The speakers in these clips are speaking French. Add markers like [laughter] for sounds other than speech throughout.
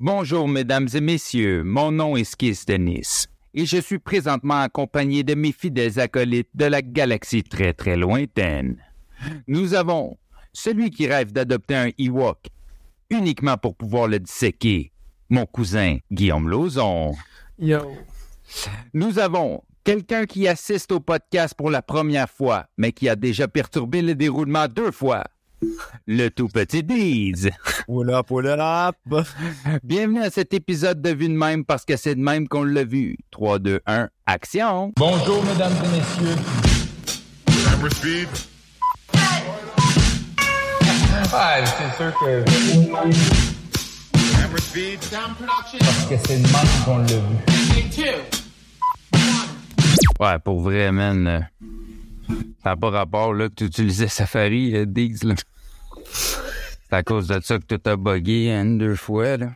Bonjour, mesdames et messieurs. Mon nom est Skis Denis et je suis présentement accompagné de mes fidèles acolytes de la galaxie très très lointaine. Nous avons celui qui rêve d'adopter un Ewok uniquement pour pouvoir le disséquer, mon cousin Guillaume Lauzon. Yo. Nous avons quelqu'un qui assiste au podcast pour la première fois, mais qui a déjà perturbé le déroulement deux fois. Le tout petit Deez. Pull up, pull up. Bienvenue à cet épisode de Vue de même parce que c'est de même qu'on l'a vu. 3, 2, 1, action! Bonjour, mesdames et messieurs. Camera speed. Ah, c'est sûr que Camera speed. parce que c'est de même qu'on l'a vu. Ouais, pour vrai, man. euh, ça n'a pas rapport là, que tu utilisais Safari, euh, Diggs. là. C'est à cause de ça que tout a buggé une, deux fois. Là.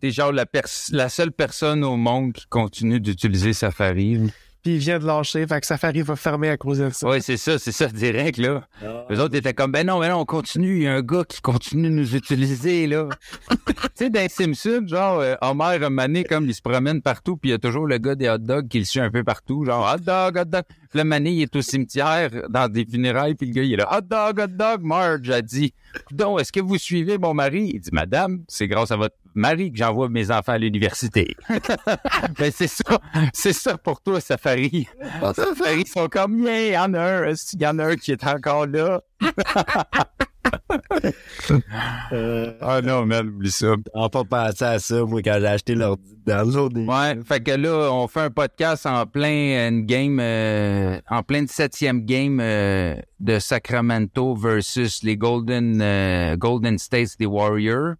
T'es genre la, pers- la seule personne au monde qui continue d'utiliser Safari. là. Puis il vient de lâcher, fait que Safari va fermer à cause de ça. Ouais, c'est ça, c'est ça, direct, là. Les autres étaient comme, ben non, ben non, on continue. Il y a un gars qui continue de nous utiliser, là. tu sais, dans les Simpsons, genre, euh, Homer, mané, comme il se promène partout, puis il y a toujours le gars des hot dogs qui le suit un peu partout, genre, hot dog, hot dog. Le mané, il est au cimetière, dans des funérailles, puis le gars, il est là, hot dog, hot dog. Marge a dit, donc, est-ce que vous suivez mon mari? Il dit, madame, c'est grâce à votre mari que j'envoie mes enfants à l'université. [laughs] ben, c'est ça, c'est ça pour toi, Safari. Safari, ils sont comme, yeah, il y en a un, y en a un qui est encore là. [laughs] [laughs] Euh, Ah non, man, oublie ça. on pas pensé à ça, moi, quand j'ai acheté l'ordi download. des- Ouais, fait que là, on fait un podcast en plein une game, euh, en plein septième game euh, de Sacramento versus les Golden euh, Golden States des Warriors.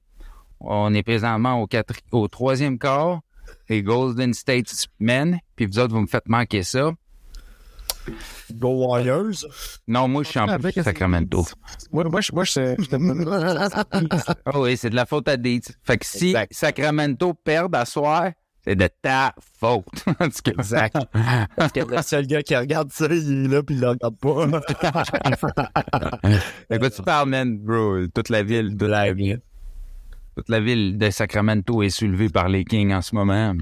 On est présentement au, quatre, au troisième quart. Les Golden States men, puis vous autres, vous me faites manquer ça. Go Warriors. Non, moi, je suis en Ah, plus avec- de Sacramento. Moi, moi, je, moi, je, pas- [laughs] Ah oui, c'est de la faute à Deeds. Fait que si Exact. Sacramento perd à soir, c'est de ta faute. [laughs] En tout cas. Exact. Parce que le seul gars qui regarde ça, il est là, puis il le regarde pas. [laughs] De quoi tu parles, man, bro? Toute la ville, toute, la vie. toute la ville de Sacramento est soulevée par les Kings en ce moment.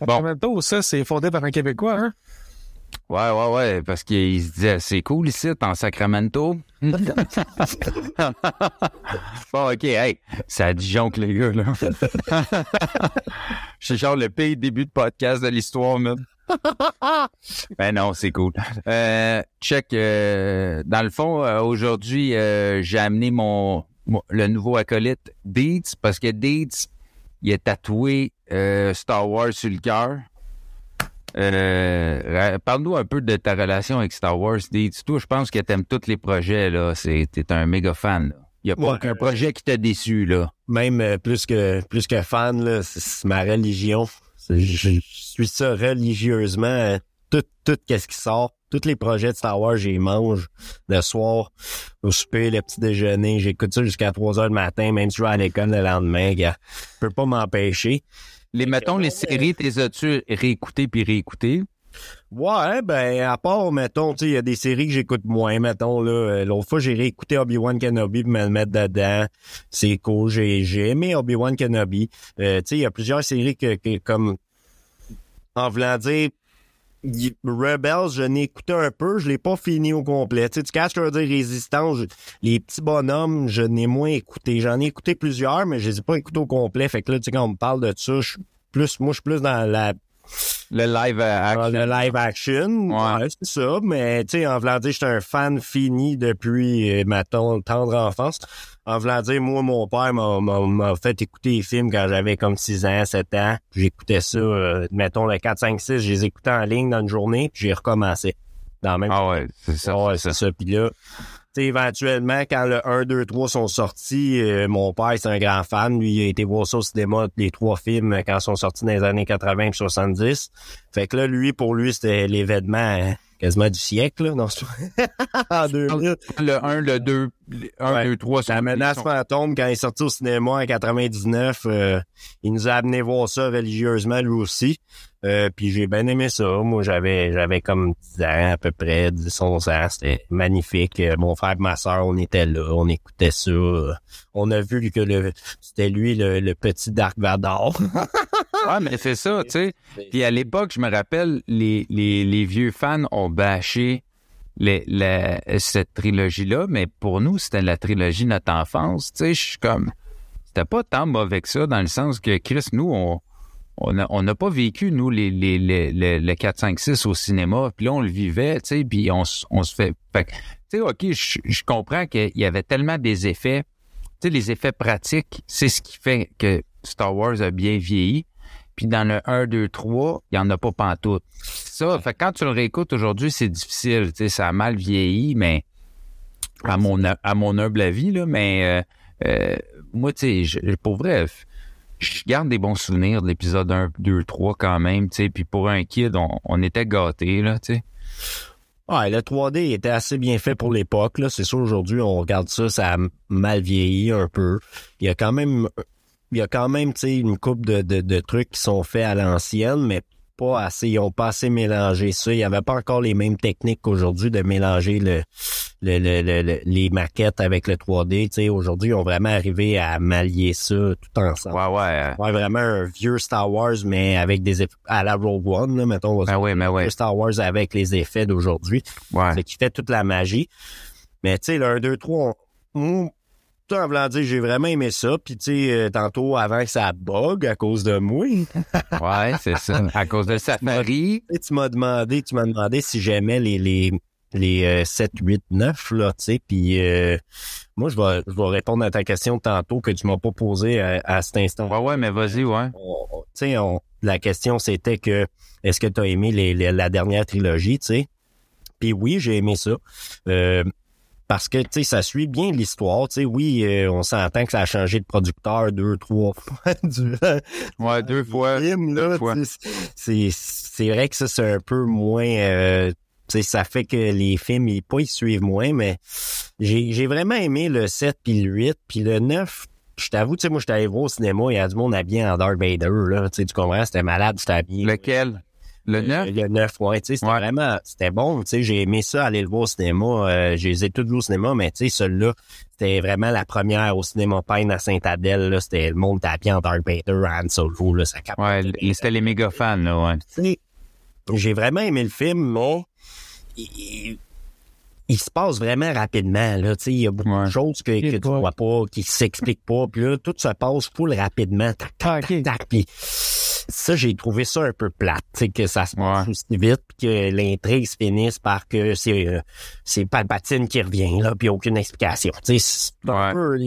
Bon. Sacramento, ça, c'est fondé par un Québécois, hein? Ouais, ouais, ouais, parce qu'il se disait, c'est cool ici, en Sacramento. [laughs] bon, OK, hey, c'est à Dijon que les gars, là. [laughs] C'est genre le pire début de podcast de l'histoire, man. [laughs] ben non, c'est cool. Euh, check, euh, dans le fond, euh, aujourd'hui, euh, j'ai amené mon, mon- le nouveau acolyte Deeds, parce que Deeds, il est tatoué euh, Star Wars sur le cœur. Euh, Parle-nous un peu de ta relation avec Star Wars, Deeds. Toi, je pense que t'aimes tous les projets, là. C'est- T'es un méga fan, là. Il n'y a pas Ouais. aucun projet qui t'a déçu, là. Même euh, plus que plus que fan, là, c'est ma religion. Je, je suis ça religieusement. hein. Tout, tout qu'est-ce qui sort. Tous les projets de Star Wars, j'y mange le soir, au souper, le petit déjeuner. J'écoute ça jusqu'à 3 heures du matin, même si je vais à l'école le lendemain. gars. Je peux pas m'empêcher. Les, mettons, les séries, t'es as-tu réécoutées puis réécoutées? Ouais, ben, à part, mettons, tu sais, il y a des séries que j'écoute moins, mettons, là. Euh, L'autre fois, j'ai réécouté Obi-Wan Kenobi pour me le mettre dedans. C'est cool. J'ai, j'ai aimé Obi-Wan Kenobi. Euh, tu sais, il y a plusieurs séries que, que comme, en voulant dire, Rebels, je n'ai écouté un peu, je l'ai pas fini au complet. Tu sais, tu caches, dire, Résistance, les petits bonhommes, je n'ai moins écouté. J'en ai écouté plusieurs, mais je les ai pas écoutés au complet. Fait que là, tu sais, quand on me parle de ça, je suis plus, moi, je suis plus dans la Le live ah, action. le live action, Ouais. ouais, c'est ça. Mais tu sais, en voulant dire, j'étais un fan fini depuis euh, ma tendre enfance. En voulant dire, moi, mon père m'a- fait écouter les films quand j'avais comme 6 ans, 7 ans. J'écoutais ça, euh, mettons, le 4, 5, 6, je les écoutais en ligne dans une journée, puis j'ai recommencé. Dans la même Ah ouais, c'est ça. Ouais, c'est c'est ça. Puis là, tu sais, éventuellement, quand le 1, 2, 3 sont sortis, euh, mon père, c'est un grand fan. Lui, il a été voir ça au cinéma, les trois films, quand ils sont sortis dans les années 80 et 70. Fait que là, lui, pour lui, c'était l'événement euh, quasiment du siècle, là, non, [laughs] en 2000. Le 1, le 2, le 1, Ouais. 2, 3. La menace fantôme, quand il est sorti au cinéma en 99, euh, il nous a amené voir ça religieusement lui aussi. Euh, puis j'ai bien aimé ça. Moi, j'avais j'avais comme 10 ans à peu près, 10, 11 ans. C'était magnifique. Euh, Mon frère et ma soeur, on était là, on écoutait ça. Euh, On a vu que le c'était lui le, le petit Dark Vador. [laughs] Ouais, mais c'est ça, tu sais. Puis à l'époque, je me rappelle, les, les, les vieux fans ont bâché les, la- cette trilogie-là, mais pour nous, c'était la trilogie de notre enfance. Tu sais, je suis comme... C'était pas tant mauvais que ça, dans le sens que, Chris, nous, on on n'a on pas vécu, nous, les, les, les, les, le 4, 5, 6 au cinéma, puis là, on le vivait, tu sais, puis on, on se fait... fait tu sais, OK, je, je comprends qu'il y avait tellement des effets, tu sais, les effets pratiques, c'est ce qui fait que Star Wars a bien vieilli. Puis dans le 1, 2, 3, il n'y en a pas pantoute. Ça, fait quand tu le réécoutes aujourd'hui, c'est difficile. Ça a mal vieilli, mais à mon, à mon humble avis, là, mais euh, euh, moi, tu sais, pour vrai, je garde des bons souvenirs de l'épisode 1, 2, 3 quand même, tu sais. Puis pour un kid, on, on était gâtés, là, tu sais. Ouais, le 3D était assez bien fait pour l'époque. Là, c'est sûr aujourd'hui on regarde ça, ça a mal vieilli un peu. Il y a quand même, il y a quand même, tu sais, une coupe de, de, de trucs qui sont faits à l'ancienne, mais pas assez. Ils ont pas assez mélangé ça. Il y avait pas encore les mêmes techniques qu'aujourd'hui de mélanger le, le, le- le- le- les maquettes avec le 3D. Tu sais, aujourd'hui ils ont vraiment arrivé à mallier ça tout ensemble. Ouais, ouais. euh, Ouais, vraiment un vieux Star Wars, mais avec des effets à la Rogue One, là, mettons. on va Ben ouais, ben ouais. Star Wars avec les effets d'aujourd'hui. ouais. C'est qui fait toute la magie. Mais tu sais, le 1, 2, 3, on, tout en voulant dire, j'ai vraiment aimé ça. Puis tu sais, euh, tantôt, avant que ça bug à cause de moi, [laughs] Ouais, c'est ça. À cause de Safari. tu m'as demandé, tu m'as demandé si j'aimais les, les, les euh, 7, 8, 9, là, tu sais. Puis euh, moi, je vais, je vais répondre à ta question tantôt que tu m'as pas posée à, à cet instant. Ouais, ouais, mais vas-y, ouais. tu sais, la question c'était que est-ce que tu as aimé les, les- la dernière trilogie, tu sais? Puis oui, j'ai aimé ça. Euh, parce que, tu sais, ça suit bien l'histoire. Tu sais, oui, euh, on s'entend que ça a changé de producteur deux, trois [laughs] fois durant Ouais, deux fois. film, là. deux fois. C'est, c'est vrai que ça, c'est un peu moins... euh, tu sais, ça fait que les films, ils, pas ils suivent moins, mais j'ai, j'ai vraiment aimé le 7 puis le 8. Puis le 9, je t'avoue, tu sais, moi, j'étais allé voir au cinéma, il y a du monde habillé en Darth Vader, là. Tu sais, tu comprends? C'était malade, j'étais habillé. Lequel? Le 9? Euh, Le 9, ouais, tu sais, c'était Ouais. vraiment, c'était bon, tu sais, j'ai aimé ça, aller le voir au cinéma, euh, je les ai tous vus au cinéma, mais tu sais, celui-là, c'était vraiment la première au cinéma Pine à Saint-Adèle, là, c'était le monde tapis en Darth Vader, Han Solo, là, ça capte. Ouais, c'était les méga fans, là, ouais. Tu sais, j'ai vraiment aimé le film, mais il, se passe vraiment rapidement, là, il y a beaucoup Ouais. de choses que, que tu vois pas, qui s'expliquent pas, puis là, tout se passe full rapidement, tac, tac, Ah, ok. tac, puis ça, j'ai trouvé ça un peu plate, tu sais, que ça se passe Ouais. aussi vite, puis que l'intrigue se finisse par que c'est euh, c'est Palpatine qui revient, là, puis aucune explication, Ouais.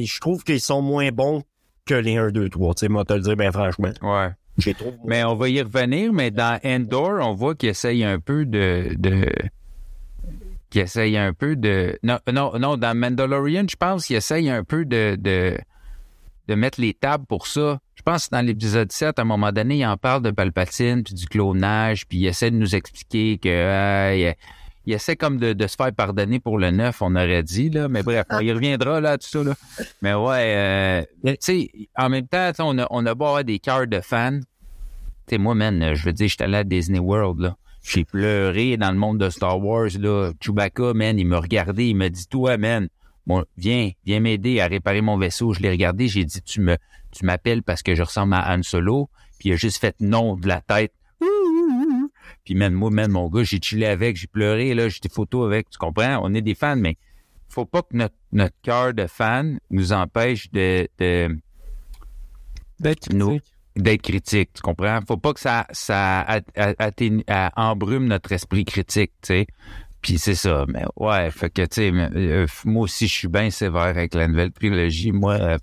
je trouve qu'ils sont moins bons que les 1, 2, 3, tu sais, moi, te le dire, ben franchement, Ouais. j'ai trouvé... Mais on va y revenir, mais dans Endor, on voit qu'il essaye un peu de, de qu'il essaye un peu de non non non dans Mandalorian, je pense qu'il essaye un peu de, de de mettre les tables pour ça. Je pense que dans l'épisode 7, à un moment donné, il en parle de Palpatine puis du clonage, puis il essaie de nous expliquer que ah, il, il essaie comme de, de se faire pardonner pour le 9, on aurait dit là, mais bref, on y reviendra là tout ça là. Mais ouais, euh, tu sais, en même temps, on a on a beau avoir des cœurs de fans, tu sais, moi, man, je veux dire, j'étais allé à Disney World, là. J'ai pleuré dans le monde de Star Wars, là. Chewbacca, man, il m'a regardé, il m'a dit, toi, man, bon, viens, viens m'aider à réparer mon vaisseau. Je l'ai regardé, j'ai dit, tu me, tu m'appelles parce que je ressemble à Han Solo. Puis il a juste fait non de la tête. Puis, man, moi, man, mon gars, j'ai chillé avec, j'ai pleuré, là, j'ai des photos avec, tu comprends? On est des fans, mais faut pas que notre, notre cœur de fan nous empêche de, de, D'être critique. D'être critique, tu comprends? Faut pas que ça, ça atténue- embrume notre esprit critique, tu sais. Puis c'est ça, mais ouais, fait que, tu sais, euh, moi aussi, je suis bien sévère avec la nouvelle trilogie. Moi, euh,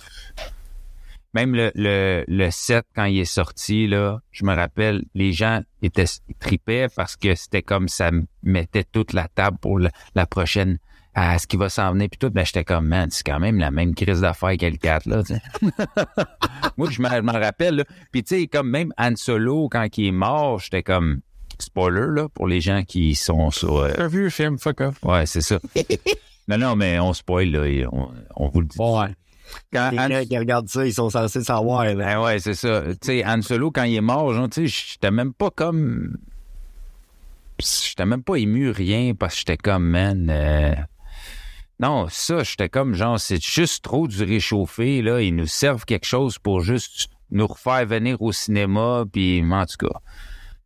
même le, le, le 7, quand il est sorti, là, je me rappelle, les gens étaient tripaient parce que c'était comme ça mettait toute la table pour la prochaine à ce qui va s'en venir puis tout, ben j'étais comme man, c'est quand même la même crise d'affaires que le 4 là, tu sais. [laughs] Moi, je m'en je m'en rappelle, là. Puis, tu sais, comme même Han Solo, quand il est mort, j'étais comme... spoiler, là, pour les gens qui sont sur... euh, Un vieux film, fuck off. ouais, c'est ça. [laughs] non, non, mais on spoil, là, et on, on vous le dit. Ouais. Quand Les Han- gens qui regardent ça, ils sont censés savoir. là. Ben ouais, c'est ça. Tu sais, Han Solo, quand il est mort, genre, tu sais, j'étais même pas comme... J'étais même pas ému, rien, parce que j'étais comme, man... euh, Non, ça, j'étais comme, genre, c'est juste trop du réchauffé, là. Ils nous servent quelque chose pour juste nous refaire venir au cinéma, puis en tout cas...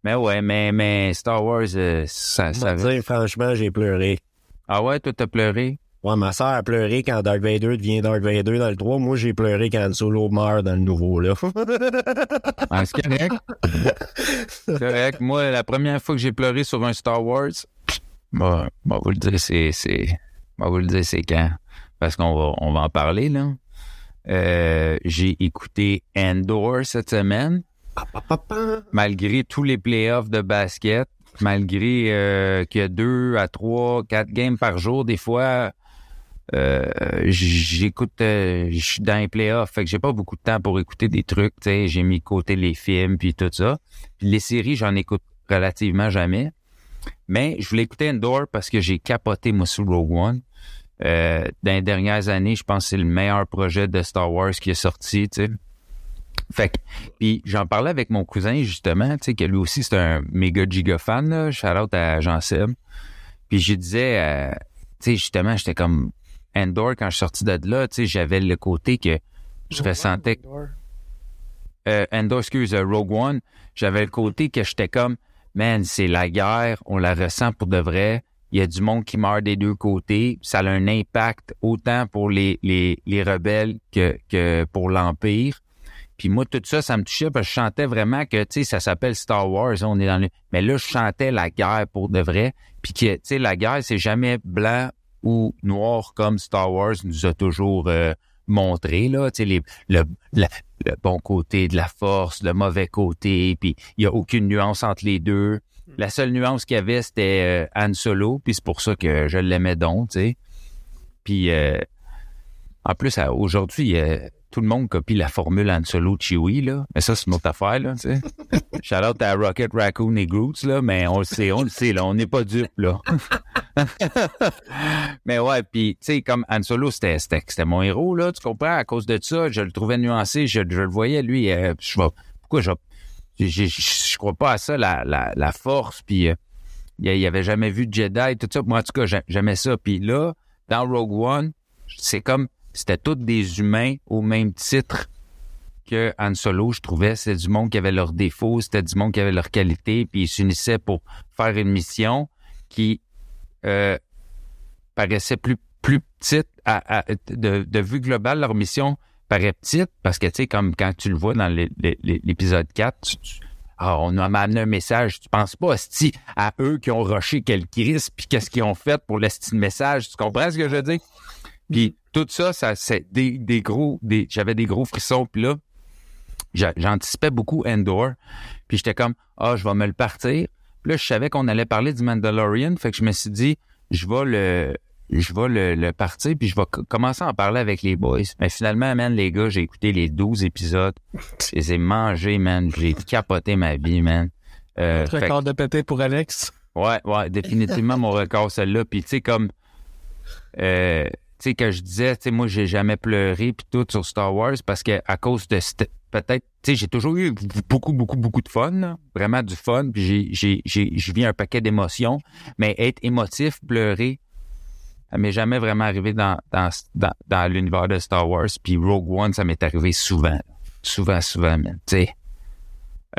Mais ouais, mais, mais Star Wars, euh, ça... Ça... dire, franchement, j'ai pleuré. Ah ouais, toi, t'as pleuré? Ouais, ma soeur a pleuré quand Dark Vader devient Dark Vader dans le 3. Moi, j'ai pleuré quand Solo meurt dans le nouveau, là. [laughs] Ah, c'est correct. c'est correct. Moi, la première fois que j'ai pleuré sur un Star Wars, bon, bon, vous le dire, c'est, c'est, bon, vous le dire, c'est quand? Parce qu'on va, on va en parler, là. Euh, j'ai écouté Endor cette semaine, malgré tous les playoffs de basket, malgré euh, qu'il y a deux à trois, quatre games par jour, des fois, euh, j'écoute, euh, je suis dans les playoffs, fait que j'ai pas beaucoup de temps pour écouter des trucs, tu sais, j'ai mis de côté les films puis tout ça. Puis les séries, j'en écoute relativement jamais. Mais je voulais écouter Endor parce que j'ai capoté moi sur Rogue One. Euh, dans les dernières années, je pense que c'est le meilleur projet de Star Wars qui est sorti, tu sais. Fait que, puis j'en parlais avec mon cousin, justement, tu sais, que lui aussi, c'est un méga giga fan, là. Shout out à Jean-Seb. Puis je disais, euh, tu sais, justement, j'étais comme Endor, quand je suis sorti de là, tu sais, j'avais le côté que je ressentais... Euh, Endor, excuse, euh, Rogue One, j'avais le côté que j'étais comme, man, c'est la guerre, on la ressent pour de vrai. Il y a du monde qui meurt des deux côtés. Ça a un impact autant pour les, les, les rebelles que, que pour l'Empire. Puis moi, tout ça, ça me touchait parce que je chantais vraiment que, tu sais, ça s'appelle Star Wars, on est dans le... Mais là, je chantais la guerre pour de vrai. Puis que, tu sais, la guerre, c'est jamais blanc ou noir comme Star Wars nous a toujours euh, montré, là. Tu sais, les- le, le bon côté de la force, le mauvais côté, puis il y a aucune nuance entre les deux. La seule nuance qu'il y avait, c'était euh, Han Solo, puis c'est pour ça que je l'aimais donc, tu sais. Puis, euh, en plus, aujourd'hui, euh, tout le monde copie la formule Han Solo Chewie, là. Mais ça, c'est une autre affaire, là, tu sais. [laughs] Shout out à Rocket Raccoon et Groot, là, mais on le sait, on le sait, là. On n'est pas dupes, là. [laughs] mais ouais, puis, tu sais, comme Han Solo, c'était, c'était, c'était mon héros, là. Tu comprends? À cause de ça, je le trouvais nuancé. Je, je le voyais, lui. euh, je pourquoi je, je, je, je crois pas à ça, la, la, la force, puis euh, il avait jamais vu de Jedi, tout ça. Moi, en tout cas, j'ai- j'aimais ça. Puis là, dans Rogue One, c'est comme c'était tous des humains au même titre que Han Solo, je trouvais. C'était du monde qui avait leurs défauts, c'était du monde qui avait leurs qualités, puis ils s'unissaient pour faire une mission qui euh, paraissait plus plus petite à, de, de vue globale, leur mission paraît petite parce que tu sais comme quand tu le vois dans l'épisode 4, tu- ah, on a amené un message, tu penses pas à eux qui ont rushé quel Christ puis qu'est-ce qu'ils ont fait pour le message, tu comprends ce que je veux dire? Puis tout ça ça c'est des, des gros des j'avais des gros frissons puis là j'a- j'anticipais beaucoup Endor puis j'étais comme ah, je vais me le partir. Puis là je savais qu'on allait parler du Mandalorian, fait que je me suis dit je vais le je vais le, le partir puis je vais co- commencer à en parler avec les boys. Mais finalement, man, les gars, j'ai écouté les 12 épisodes. [laughs] Je les ai mangés, man. J'ai capoté ma vie, man. Euh, fait Record de pété pour Alex? Ouais, ouais, définitivement mon record, celle-là. Puis, tu sais, comme, euh, sais, que je disais, moi, j'ai jamais pleuré, puis tout sur Star Wars, parce que à cause de, peut-être, tu sais, j'ai toujours eu beaucoup, beaucoup, beaucoup de fun, vraiment du fun, puis j'ai, j'ai, je vis un paquet d'émotions, mais être émotif, pleurer, ça m'est jamais vraiment arrivé dans, dans, dans, l'univers de Star Wars, puis Rogue One, ça m'est arrivé souvent, souvent, souvent, tu sais.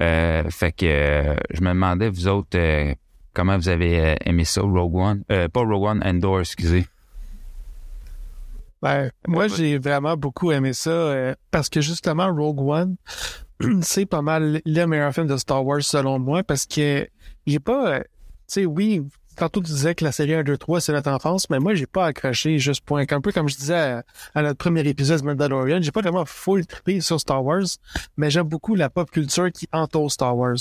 Euh, fait que je me demandais, vous autres, euh, comment vous avez euh, aimé ça, Rogue One? Pas Rogue One, Endor, excusez. Ben, moi, j'ai vraiment beaucoup aimé ça euh, parce que justement, Rogue One, [clears throat] c'est pas mal le meilleur film de Star Wars selon moi parce que j'ai pas. euh, tu sais, oui, tantôt tu disais que la série 1, 2, 3, c'est notre enfance, mais moi, j'ai pas accroché juste point. Un peu comme je disais à, à notre premier épisode de Mandalorian, j'ai pas vraiment full trippé sur Star Wars, mais j'aime beaucoup la pop culture qui entoure Star Wars.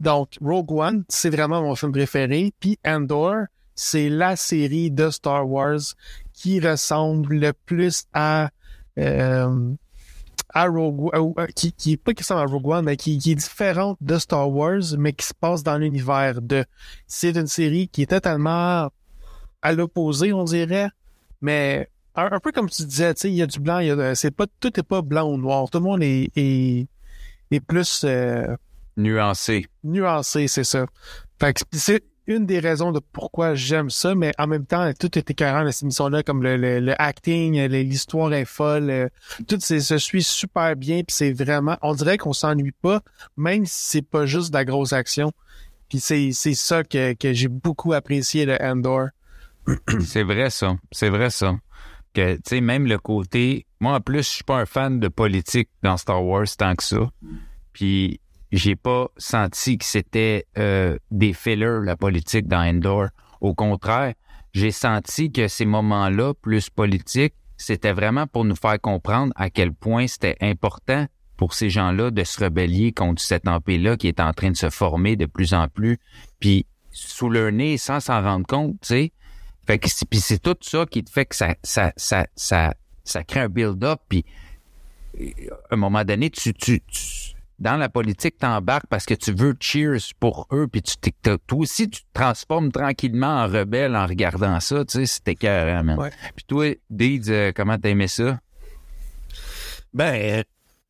Donc, Rogue One, c'est vraiment mon film préféré. Puis Andor, c'est la série de Star Wars qui ressemble le plus à euh, à Rogue One, euh, qui, qui pas qui ressemble à Rogue One, mais qui, qui est différente de Star Wars, mais qui se passe dans l'univers de. C'est une série qui est totalement à l'opposé, on dirait, mais un, un peu comme tu disais, tu sais, il y a du blanc, il y a, c'est pas, tout est pas blanc ou noir, tout le monde est, est, est plus euh, Nuancé. nuancé, c'est ça. Fait que c'est une des raisons de pourquoi j'aime ça, mais en même temps, tout est écœurant dans cette émission-là, comme le, acting, le- l'histoire est folle, euh, tout se suit super bien, puis c'est vraiment, on dirait qu'on s'ennuie pas, même si c'est pas juste de la grosse action. Puis c'est ça que, que j'ai beaucoup apprécié de Andor. [clears throat] C'est vrai ça. C'est vrai ça. Que tu sais même le côté moi en plus je suis pas un fan de politique dans Star Wars tant que ça. Puis j'ai pas senti que c'était euh, des fillers la politique dans Endor. Au contraire, j'ai senti que ces moments-là plus politiques, c'était vraiment pour nous faire comprendre à quel point c'était important pour ces gens-là de se rebeller contre cet empire-là qui est en train de se former de plus en plus, puis sous leur nez sans s'en rendre compte, tu sais. Fait que puis c'est tout ça qui te fait que ça ça ça ça, ça crée un build-up puis euh, à un moment donné tu tu, tu- dans la politique t'embarques parce que tu veux cheers pour eux puis tu toi aussi tu te transformes tranquillement en rebelle en regardant ça, tu sais, c'était carré man. Ouais. Puis toi Deeds, euh, comment t'as aimé ça? Ben, euh,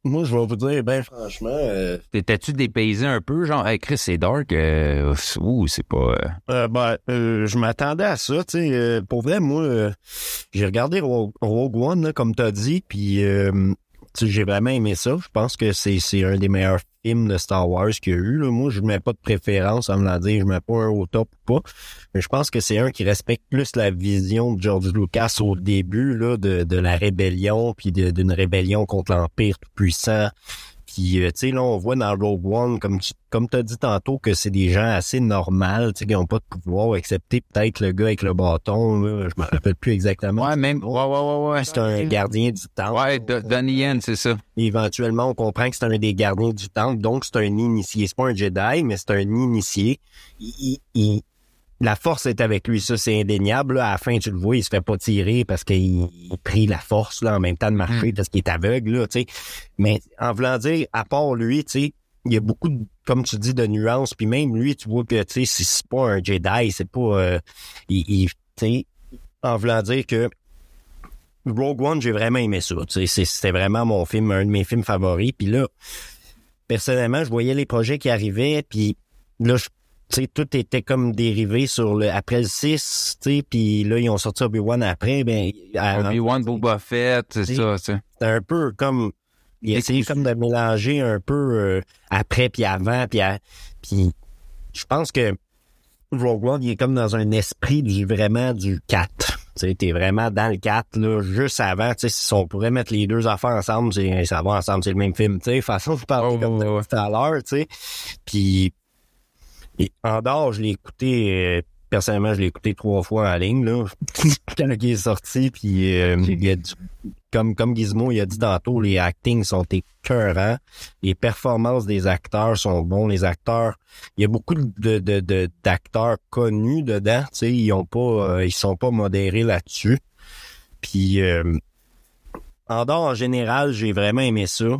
moi, je vais vous dire, ben, franchement, euh, T'étais-tu dépaysé un peu genre hey Chris c'est dark euh, ouh, c'est pas euh, euh, ben, euh, je m'attendais à ça, tu sais. euh, pour vrai, moi, euh, j'ai regardé Rogue, One, là, comme t'as dit, puis euh, j'ai vraiment aimé ça. Je pense que c'est un des meilleurs films de Star Wars qu'il y a eu. Là. Moi, je mets pas de préférence à me la dire, je mets pas un au top ou pas. Mais je pense que c'est un qui respecte plus la vision de George Lucas au début là, de, de la rébellion, puis d'une rébellion contre l'Empire tout puissant. Puis, euh, tu sais, là, on voit dans Rogue One, comme tu comme as dit tantôt, que c'est des gens assez normaux, tu sais, qui n'ont pas de pouvoir, excepté peut-être le gars avec le bâton, là, je me rappelle plus exactement. Ouais, même ouais ouais ouais ouais. C'est un gardien du temple. Ouais, Do- Donnie Yen, c'est ça. Éventuellement, on comprend que c'est un des gardiens du temple, donc c'est un initié. C'est pas un Jedi, mais c'est un initié. Il, il- il- la force est avec lui, ça c'est indéniable. Là, à la fin, tu le vois, il se fait pas tirer parce qu'il il prie la force là, en même temps de marcher parce qu'il est aveugle. Là. Mais en voulant dire, à part lui, tu sais, il y a beaucoup de, comme tu dis, de nuances. Puis même lui, tu vois que tu sais, c'est- c'est pas un Jedi, c'est pas. euh, il, il- en voulant dire que Rogue One, j'ai vraiment aimé ça. C'était vraiment mon film, un de mes films favoris. Puis là, personnellement, je voyais les projets qui arrivaient, puis là, je- sais, tout était comme dérivé sur le après le 6, tu sais, puis là, ils ont sorti Obi-Wan après, ben, Obi-Wan Boba Fett, c'est ça, c'est. c'était un peu comme il tout- comme de mélanger un peu euh, après puis avant puis puis je pense que Rogue One il est comme dans un esprit du vraiment du 4. Tu sais, t'es vraiment dans le 4 là juste avant, tu sais si on pourrait mettre les deux affaires ensemble, c'est ça va ensemble, c'est le même film, tu sais, façon de parler Oh, comme ouais, ouais. tout à l'heure, tu sais. Puis et en dehors, je l'ai écouté euh, personnellement, je l'ai écouté trois fois en ligne là [laughs] quand il est sorti puis euh, il a du comme, comme Gizmo il a dit tantôt, les actings sont écœurants. Les performances des acteurs sont bons. Les acteurs, il y a beaucoup de, de, de- d'acteurs connus dedans. Tu sais, ils ont pas, euh, ils sont pas modérés là-dessus. Puis, euh, en dehors, en général, j'ai vraiment aimé ça.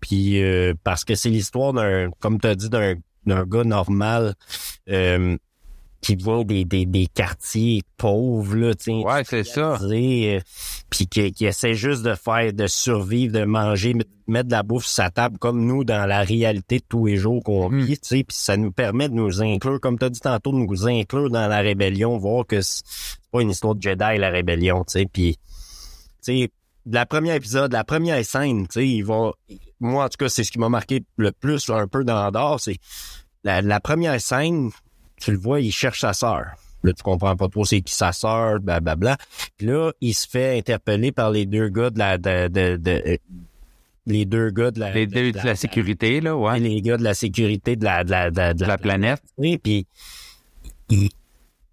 Puis, euh, parce que c'est l'histoire d'un, comme tu as dit, d'un, d'un gars normal, euh, qui vient des, des, des quartiers pauvres, là, tu sais, Ouais, c'est ça. euh, puis qui, qui essaie juste de faire, de survivre, de manger, met- mettre de la bouffe sur sa table comme nous dans la réalité de tous les jours qu'on Mm. vit, tu sais, puis ça nous permet de nous inclure, comme tu as dit tantôt, de nous inclure dans la rébellion, voir que c'est c'est pas une histoire de Jedi, la rébellion, tu sais, puis, tu sais, de la première épisode, la première scène, tu sais, il va, moi, en tout cas, c'est ce qui m'a marqué le plus un peu dans Andorre, c'est la, la première scène, tu le vois, il cherche sa sœur. Là, tu comprends pas trop c'est qui sa sœur, blablabla. Puis là, il se fait interpeller par les deux gars de la... De, de, de- euh, les deux gars de la... Les deux de la sécurité, là, ouais. les gars de la sécurité de la... De la, de la, de De la planète. oui, puis il-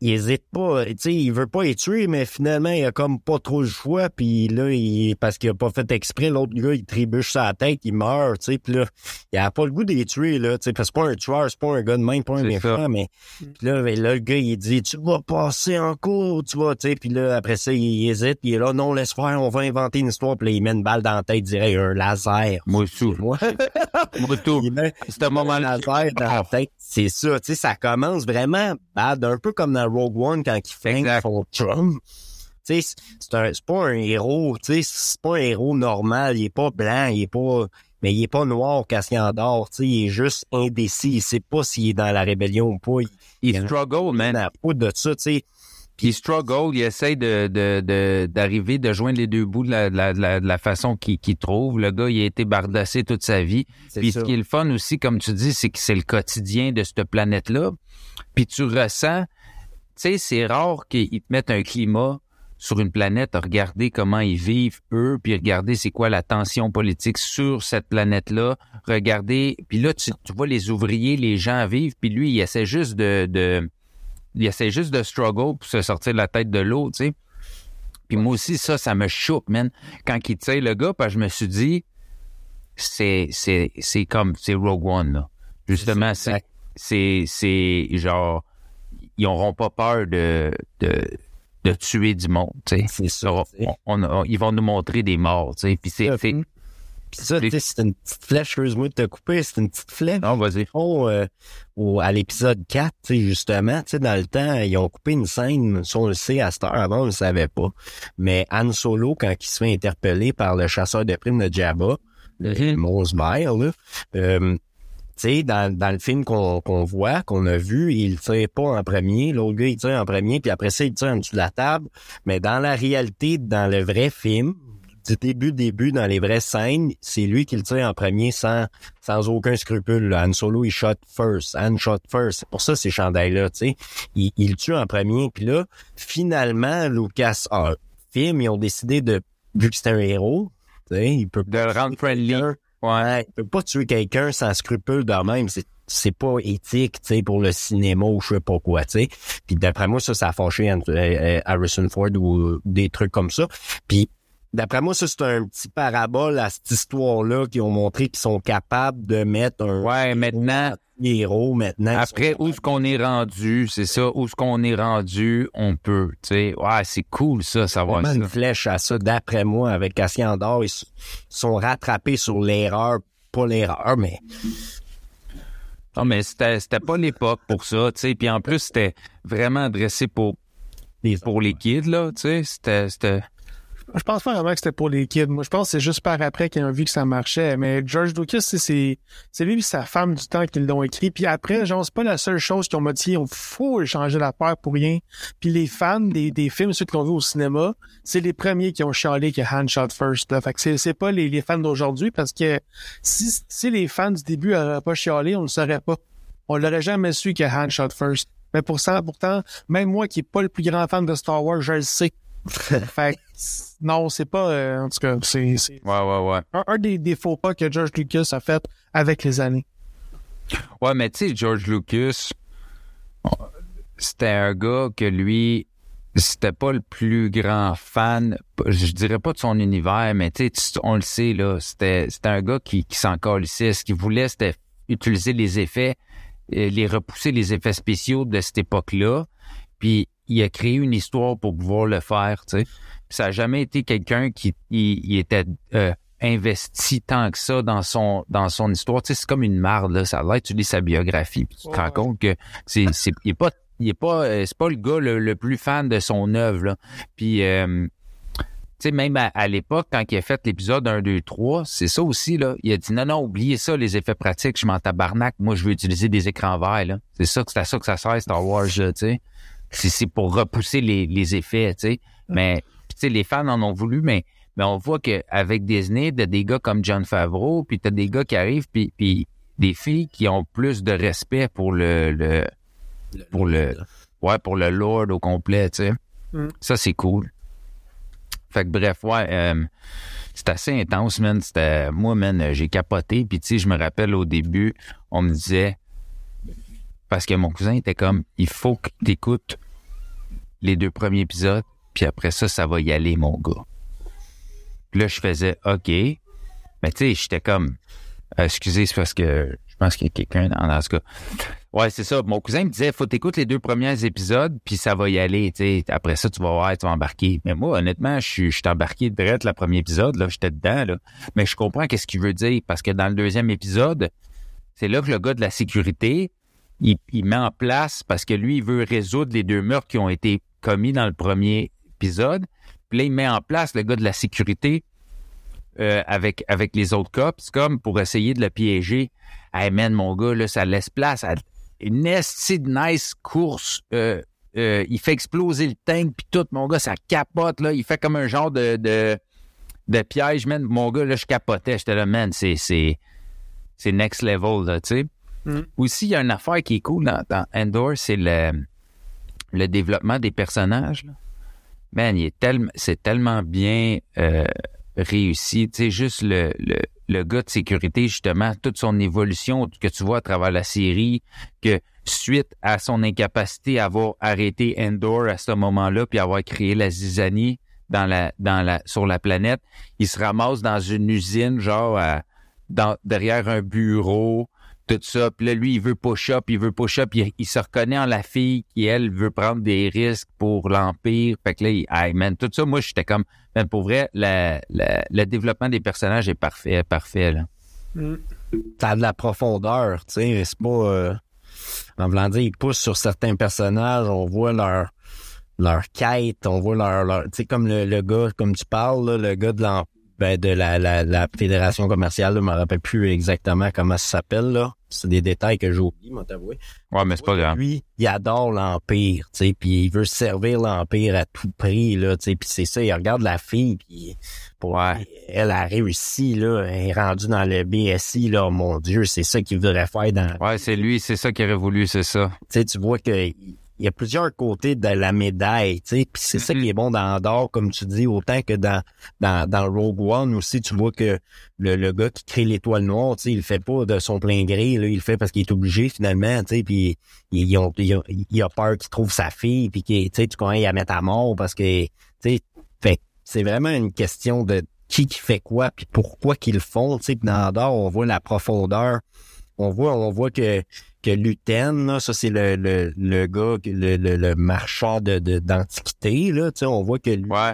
il hésite pas, tu sais, il veut pas les tuer, mais finalement, il a comme pas trop le choix, puis là, il, parce qu'il a pas fait exprès, l'autre gars, il trébuche sa tête, il meurt, tu sais, puis là, il a pas le goût de les tuer, là, tu sais, parce que c'est pas un tueur, c'est pas un gars de même, pas un méchant, ça. mais puis là, ben, là, le gars, il dit, tu vas passer en cours, tu vas, tu sais, puis là, après ça, il hésite, puis là, non, laisse faire, on va inventer une histoire, puis là, il met une balle dans la tête, dirait un laser. Moi aussi. Moi, [laughs] Moi tout. il met C'est un laser dans la tête. C'est ça, tu sais, ça commence vraiment bad, un peu comme dans Rogue One quand il fait son Trump. Tu sais, c'est un- c'est pas un héros, tu sais, c'est pas un héros normal, il est pas blanc, il est pas, mais il est pas noir Cassian d'or, tu sais, il est juste indécis, il sait pas s'il est dans la rébellion ou pas, il, Il il struggle, man. n'a pas de ça, tu sais. Il struggle, il essaie de, de, de- d'arriver, de joindre les deux bouts de la, de la, de la, de façon qu'il, qu'il trouve. Le gars, il a été bardassé toute sa vie. Puis ça. ce qui est le fun aussi, comme tu dis, c'est que c'est le quotidien de cette planète-là. Puis tu ressens, tu sais, c'est rare qu'ils te mettent un climat sur une planète, regarder comment ils vivent eux, puis regarder c'est quoi la tension politique sur cette planète-là, regarder, puis là tu, tu vois les ouvriers, les gens vivent, puis lui il essaie juste de, de il essaie juste de struggle pour se sortir de la tête de l'eau, tu sais. Puis moi aussi ça, ça me choque, man. Quand il tire le gars, parce que je me suis dit, c'est c'est c'est comme c'est Rogue One là. Justement, C'est c'est c'est genre ils auront pas peur de de de tuer du monde, tu sais. C'est ça. On- tu sais. on- on- ils vont nous montrer des morts, tu sais. Puis c'est Puis ça, tu sais, c'est une petite flèche, excuse-moi de te couper, c'est une petite flèche. non, vas-y. font, euh, au- à l'épisode 4, tu sais, justement, tu sais, dans le temps, ils ont coupé une scène, si on le sait, à cette heure, avant, on le savait pas. Mais Han Solo, quand il se fait interpeller par le chasseur de primes de Jabba, le. Mos Mail, là, euh, tu sais, dans, dans le film qu'on qu'on voit, qu'on a vu, il tire pas en premier, l'autre gars, il tire en premier, puis après ça, il tire en dessous de la table. Mais dans la réalité, dans le vrai film, du début, début, dans les vraies scènes, c'est lui qui le tire en premier sans, sans aucun scrupule. là. Han Solo, il shot first. Han shot first. C'est pour ça, ces chandails-là, tu sais. Il, il le tue en premier. Puis là, finalement, Lucas, ah, film, ils ont décidé de, vu que c'est un héros, tu sais, il peut De le rendre friendly. Ouais. Il peut pas tuer quelqu'un sans scrupule de même. C'est, c'est pas éthique, tu sais, pour le cinéma ou je sais pas quoi, tu sais. Puis d'après moi, ça, ça a fâché Ant- euh, Harrison Ford ou des trucs comme ça. Puis d'après moi, ça, c'est un petit parabole à cette histoire-là qui ont montré qu'ils sont capables de mettre un Ouais, maintenant, héros maintenant. après, où est-ce qu'on est rendu, c'est ça, où est-ce qu'on est rendu, on peut, tu sais. Ouais, c'est cool, ça, savoir ça. une flèche à ça, d'après moi, avec Cassian d'Or, ils sont rattrapés sur l'erreur, pas l'erreur, mais Non, mais c'était, c'était pas l'époque pour ça, tu sais. Puis en plus, c'était vraiment adressé pour, les pour les kids, là, tu sais. C'était, c'était, Je pense pas vraiment que c'était pour les kids. Moi, je pense que c'est juste par après qu'ils ont vu que ça marchait. Mais George Lucas, c'est- lui et sa femme du temps qui l'ont écrit. Puis après, genre, c'est pas la seule chose qu'ils ont motivé. Il faut changer la peur pour rien. Puis les fans des, films, ceux qui l'ont vu au cinéma, c'est les premiers qui ont chialé que Han shot first. Là. Fait que c'est pas les, fans d'aujourd'hui parce que si, les fans du début n'auraient pas chialé, on ne saurait pas. On l'aurait jamais su que Han shot first. Mais pour ça, pourtant, même moi qui est pas le plus grand fan de Star Wars, je le sais. [laughs] fait que, non, c'est pas. euh, en tout cas, c'est c'est ouais, ouais, ouais. un, un des, des faux pas que George Lucas a fait avec les années. Ouais, mais tu sais, George Lucas, c'était un gars que lui, c'était pas le plus grand fan, je dirais pas de son univers, mais tu sais, on le sait, là, c'était, c'était un gars qui, qui s'en calissait. Ce qu'il voulait, c'était utiliser les effets, euh, les repousser les effets spéciaux de cette époque-là. Puis il a créé une histoire pour pouvoir le faire, tu sais. Ça a jamais été quelqu'un qui il, il était euh, investi tant que ça dans son dans son histoire. Tu sais, c'est comme une marde, là. Ça a l'air, tu lis sa biographie, puis tu te Ouais, rends compte que c'est, c'est, il est pas, il est pas, euh, c'est pas le gars le, le plus fan de son œuvre, là. Puis, euh, tu sais, même à, à l'époque, quand il a fait l'épisode 1, 2, 3, c'est ça aussi, là. Il a dit, non, non, oubliez ça, les effets pratiques, je m'en tabarnak. Moi, je veux utiliser des écrans verts, là. C'est ça que c'est à ça que ça sert, Star Wars, tu sais. C'est, c'est pour repousser les, les effets, tu sais. Mais, tu sais, les fans en ont voulu, mais, mais on voit qu'avec Disney, t'as des gars comme John Favreau, puis t'as des gars qui arrivent, puis, puis des filles qui ont plus de respect pour le, le pour le ouais pour le Lord au complet, tu sais. Mm. Ça c'est cool. Fait que bref, ouais, euh, c'est assez intense, man. C'était moi, man, j'ai capoté. Puis tu sais, je me rappelle au début, on me disait parce que mon cousin était comme, il faut que t'écoutes les deux premiers épisodes, puis après ça, ça va y aller, mon gars. Puis là, je faisais OK. Mais tu sais, j'étais comme euh, excusez, c'est parce que je pense qu'il y a quelqu'un dans, ce cas. Ouais, c'est ça. Mon cousin me disait faut t'écouter les deux premiers épisodes, puis ça va y aller. tu sais. Après ça, tu vas voir, tu vas embarquer. Mais moi, honnêtement, je suis, je suis embarqué direct le premier épisode, là, j'étais dedans, là. Mais je comprends qu'est-ce qu'il veut dire, parce que dans le deuxième épisode, c'est là que le gars de la sécurité, il, il met en place, parce que lui, il veut résoudre les deux meurtres qui ont été commis dans le premier épisode. Puis là, il met en place, le gars de la sécurité, euh, avec, avec les autres cops, comme pour essayer de le piéger. Hey man, mon gars, là, ça laisse place à une nice course. Euh, euh, il fait exploser le tank, puis tout, mon gars, ça capote, là. Il fait comme un genre de, de, de piège, man. Mon gars, là, je capotais. J'étais là, man, c'est, c'est, c'est next level, là, tu sais. Aussi, il y a une affaire qui est cool dans, Endor, c'est le, le développement des personnages. Man, il est tellement, c'est tellement bien euh, réussi. Tu sais, juste le, le, gars de sécurité, justement, toute son évolution que tu vois à travers la série, que suite à son incapacité à avoir arrêté Endor à ce moment-là, puis avoir créé la zizanie dans la, dans la, sur la planète, il se ramasse dans une usine, genre, derrière un bureau, tout ça. Puis là, lui, il veut push-up, il veut push-up. Il, il se reconnaît en la fille qui, elle, veut prendre des risques pour l'Empire. Fait que là, il, hey, man, tout ça, moi, j'étais comme, man, pour vrai, la- la- le développement des personnages est parfait, parfait, là. Mm. ça a de la profondeur, tu sais, c'est pas euh, en voulant dire ils poussent sur certains personnages, on voit leur leur quête, on voit leur, leur tu sais comme le, le gars comme tu parles là, le gars de l'en- ben, de la, la, la fédération commerciale, je me rappelle plus exactement comment ça s'appelle là. C'est des détails que j'ai oubliés, moi t'avouer. Ouais, mais c'est pas grave. Lui, il adore l'Empire, tu sais, puis il veut servir l'Empire à tout prix, là, tu sais, puis c'est ça, il regarde la fille, puis pour Ouais. elle a réussi, là, elle est rendue dans le BSI, là, mon Dieu, c'est ça qu'il voudrait faire dans... Ouais, c'est lui, c'est ça qu'il aurait voulu, c'est ça. Tu sais, tu vois que il y a plusieurs côtés de la médaille, tu sais, puis c'est ça qui est bon dans Andorre, comme tu dis, autant que dans dans, dans Rogue One aussi, tu vois que le, le gars qui crée l'étoile noire, tu sais, il le fait pas de son plein gré, là, il le fait parce qu'il est obligé finalement, tu sais, puis il, il, il a, il a peur qu'il trouve sa fille, puis qu'il, tu sais, tu connais, il la met à mort parce que, tu sais, fait c'est vraiment une question de qui qui fait quoi, puis pourquoi qu'ils le font, tu sais, puis dans Andorre, on voit la profondeur, on voit, on voit que que Luten, là, ça c'est le, le, le gars, le, le, le marchand de, de- d'antiquité, là, tu sais, on voit que lui, Ouais.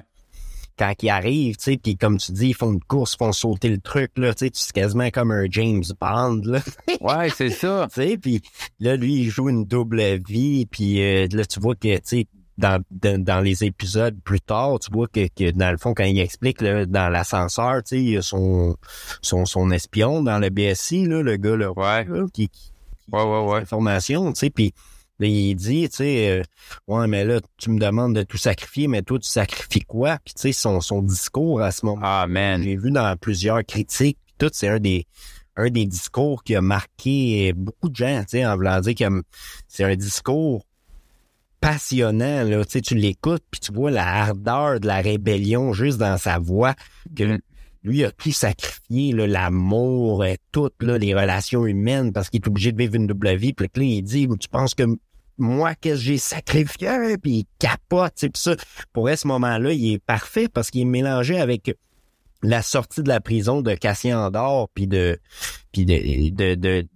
quand il arrive, tu sais, puis comme tu dis, ils font une course, ils font sauter le truc, là, tu sais, c'est quasiment comme un James Bond, là, [laughs] Ouais, c'est ça. [laughs] tu sais, puis là, lui, il joue une double vie, puis euh, là, tu vois que, tu sais, dans, dans, dans les épisodes plus tard, tu vois que, que dans le fond, quand il explique là, dans l'ascenseur, tu sais, il y a son, son, son espion dans le BSI, là, le gars, là, Ouais. là, qui, qui Ouais, ouais, ouais. information, tu sais, puis là, il dit, tu sais, euh, ouais, mais là, tu me demandes de tout sacrifier, mais toi, tu sacrifies quoi? Puis tu sais, son, son discours à ce moment Ah, man. j'ai vu dans plusieurs critiques, puis tout, c'est un des un des discours qui a marqué beaucoup de gens, tu sais, en voulant dire que c'est un discours passionnant, là, tu sais, tu l'écoutes, puis tu vois la ardeur de la rébellion juste dans sa voix, que lui a tout sacrifié, l'amour, euh, tout, là, les relations humaines, parce qu'il est obligé de vivre une double vie, puis là, il dit, tu penses que moi, qu'est-ce que j'ai sacrifié, puis il capote, puis ça, pour ce moment-là, il est parfait, parce qu'il est mélangé avec la sortie de la prison de Cassien Andor puis de puis de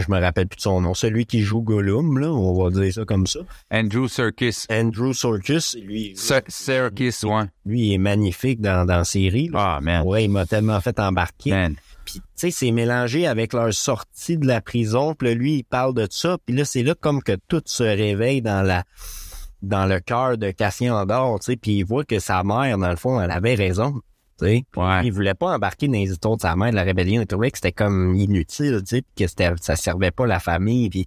je me rappelle plus de son nom, celui qui joue Gollum là, on va dire ça comme ça. Andrew Serkis. Andrew Serkis, lui Ser- Serkis, ouais. lui il est magnifique dans dans la série. Ah, man. Ouais, il m'a tellement fait embarquer. Man. Puis tu sais, c'est mélangé avec leur sortie de la prison, puis là, lui il parle de ça, puis là c'est là comme que tout se réveille dans la dans le cœur de Cassien Andor, tu sais, puis il voit que sa mère dans le fond, elle avait raison. Tu sais, Ouais. il voulait pas embarquer dans les histoires de sa mère de la rébellion. Il trouvait que c'était comme inutile, tu sais, que c'était, ça servait pas la famille. Puis,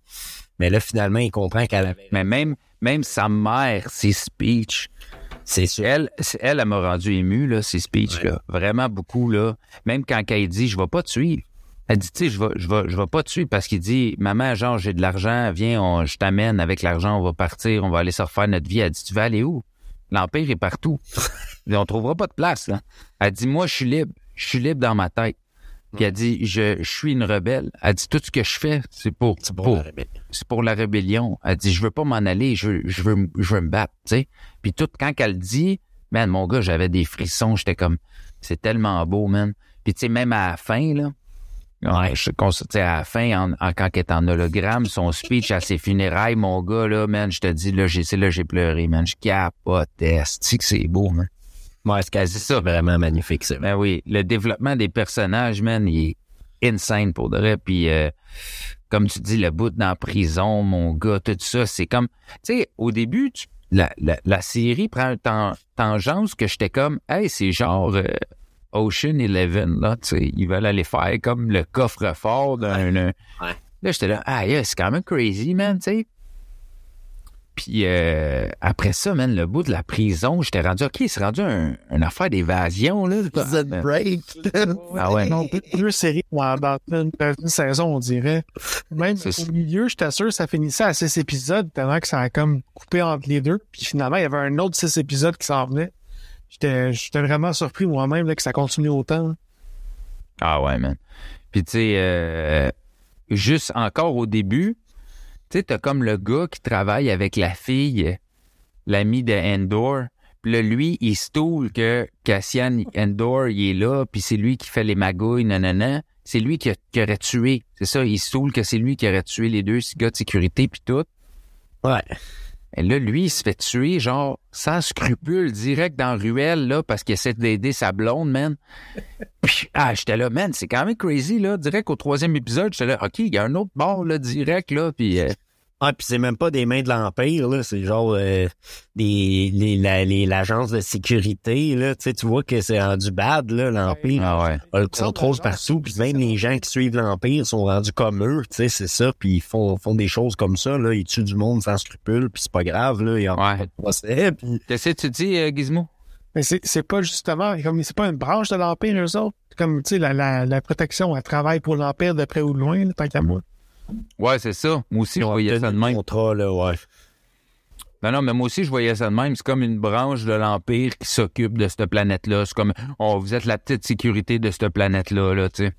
mais là, finalement, il comprend qu'elle avait. Mais même, même sa mère, ses speeches, C'est elle, c'est- elle, elle m'a rendu ému, là, ces speeches-là. Vraiment beaucoup, là. Même quand elle dit, je vais pas te suivre. Elle dit, tu sais, je vais, je vais, je vais pas te suivre parce qu'il dit, maman, genre, j'ai de l'argent, viens, on, je t'amène avec l'argent, on va partir, on va aller se refaire notre vie. Elle dit, tu vas aller où? L'Empire est partout. [laughs] on trouvera pas de place, là. Elle dit, moi, je suis libre. Je suis libre dans ma tête. Puis elle dit, je, je suis une rebelle. Elle dit, tout ce que je fais, c'est pour, C'est pour, la rébellion. c'est pour la rébellion. Elle dit, je veux pas m'en aller, je veux, je veux, je veux me battre, tu sais. Puis tout, quand elle dit, man, mon gars, j'avais des frissons, j'étais comme, c'est tellement beau, man. Puis tu sais, même à la fin, là, ouais, je sais, à la fin, en, en- quand elle est en hologramme, son speech à ses funérailles, mon gars, là, man, je te dis, là, j'ai, c'est là, j'ai pleuré, man. Je capotais. Tu que c'est beau, man? Ouais, c'est quasi ça, vraiment magnifique, c'est vrai. Ben oui, le développement des personnages, man, il est insane pour de vrai. Puis, euh, comme tu dis, le bout dans la prison, mon gars, tout ça, c'est comme... Tu sais, au début, tu- la, la, la série prend un temps, tangence que j'étais comme, hey, c'est genre euh, Ocean Eleven, là, tu sais, ils veulent aller faire comme le coffre-fort d'un... un- Là, j'étais là, ah, yeah, c'est quand même crazy, man, tu sais. Puis euh, après ça, man, le bout de la prison, j'étais rendu, OK, c'est rendu un, une affaire d'évasion, là. break. Ah ouais. Non, deux, deux séries dans, dans une, une saison, on dirait. Même C'est- au milieu, j'étais sûr que ça finissait à six épisodes, tellement que ça a comme coupé entre les deux. Puis finalement, il y avait un autre six épisodes qui s'en venait. J'étais j'étais vraiment surpris moi-même là, que ça continue autant. Ah ouais, man. Puis tu sais, euh, juste encore au début, tu sais, t'as comme le gars qui travaille avec la fille, l'ami de Endor. Puis là, lui, il stoule que Cassian Endor, il est là, puis c'est lui qui fait les magouilles, nanana. C'est lui qui, a- qui aurait tué. C'est ça, il stoule que c'est lui qui aurait tué les deux gars de sécurité, puis tout. Ouais. Et là, lui, il se fait tuer, genre, sans scrupule, direct dans la ruelle, là, parce qu'il essaie d'aider sa blonde, man. Puis, ah, j'étais là, man, c'est quand même crazy, là. Direct au troisième épisode, j'étais là, OK, il y a un autre bord, là, direct, là, puis... euh, Ah, puis c'est même pas des mains de l'Empire, là. C'est genre euh, des les, la- les- l'agence de sécurité, là. Tu sais, tu vois que c'est rendu bad, là, l'Empire. ah ouais. A le contrôle partout, puis même les gens qui suivent l'Empire sont rendus comme eux, tu sais, c'est ça, puis ils font, font des choses comme ça, là, ils tuent du monde sans scrupule, puis c'est pas grave, là, il y a Ouais. pas de procès, puis Qu'est-ce que tu dis, euh, Gizmo? Mais c'est c'est pas justement, comme c'est pas une branche de l'Empire, eux autres. Comme, tu sais, la, la, la protection, elle travaille pour l'Empire de près ou de loin, là, tant qu'à moi. Ouais, c'est ça. Moi aussi, je voyais ça de même. contrat, là, ouais. Non, non, mais moi aussi, je voyais ça de même. C'est comme une branche de l'Empire qui s'occupe de cette planète-là. C'est comme, oh, vous êtes la petite sécurité de cette planète-là, là, tu sais.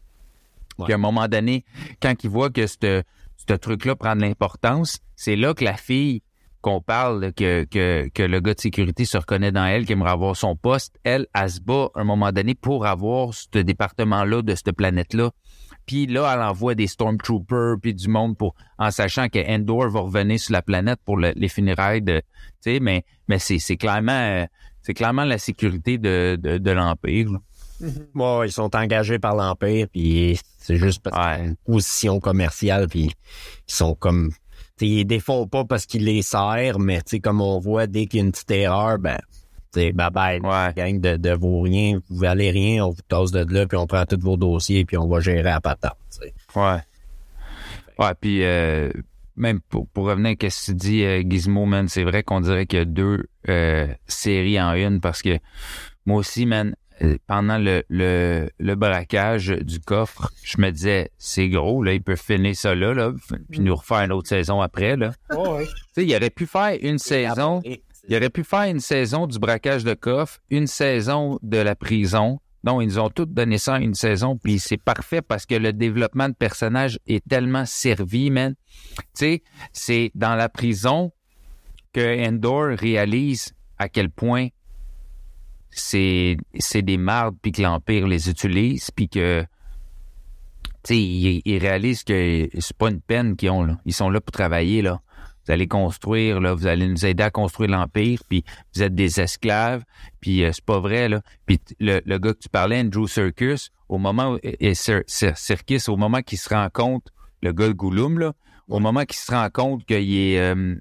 Puis à un moment donné, quand ils voient que ce truc-là prend de l'importance, c'est là que la fille qu'on parle, que, que, que le gars de sécurité se reconnaît dans elle, qui aimerait avoir son poste, elle, elle se bat à un moment donné pour avoir ce département-là de cette planète-là. Puis là, elle envoie des Stormtroopers puis du monde pour en sachant que Endor va revenir sur la planète pour le- les funérailles de tu sais mais mais c'est clairement c'est clairement la sécurité de de, de l'empire. là. Ouais, ils sont engagés par l'Empire, puis c'est juste parce Ouais. qu'ils ont une position commerciale, puis ils sont comme... tu sais, ils défont pas parce qu'ils les serrent, mais tu sais, comme on voit, dès qu'il y a une petite erreur, ben, tu sais, bye-bye, Ouais. gang de, de vos rien, vous valez rien, on vous tasse de là, puis on prend tous vos dossiers, puis on va gérer à patate, tu sais. Ouais. Ouais, puis euh, même pour, pour revenir à ce que tu dis, euh, Gizmo, man, c'est vrai qu'on dirait qu'il y a deux euh, séries en une parce que moi aussi, man, pendant le, le, le braquage du coffre, je me disais, c'est gros, là, il peut finir ça là, là, puis nous refaire une autre saison après, là. Oh, oui. Tu sais, il aurait pu faire une saison, Et- il aurait pu faire une saison du braquage de coffre, une saison de la prison. Non, ils nous ont toutes donné ça une saison, puis c'est parfait parce que le développement de personnage est tellement servi, man. Tu sais, c'est dans la prison que Endor réalise à quel point c'est c'est des mardes puis que l'empire les utilise puis que ils, ils réalisent que c'est pas une peine qu'ils ont là. Ils sont là pour travailler là. Vous allez construire là, vous allez nous aider à construire l'empire puis vous êtes des esclaves puis euh, c'est pas vrai là. Puis le, le gars que tu parlais Andrew Circus au moment où, et Cir- Cir- Circus au moment qu'il se rend compte le gars de Gollum là, au moment qu'il se rend compte qu'il est euh,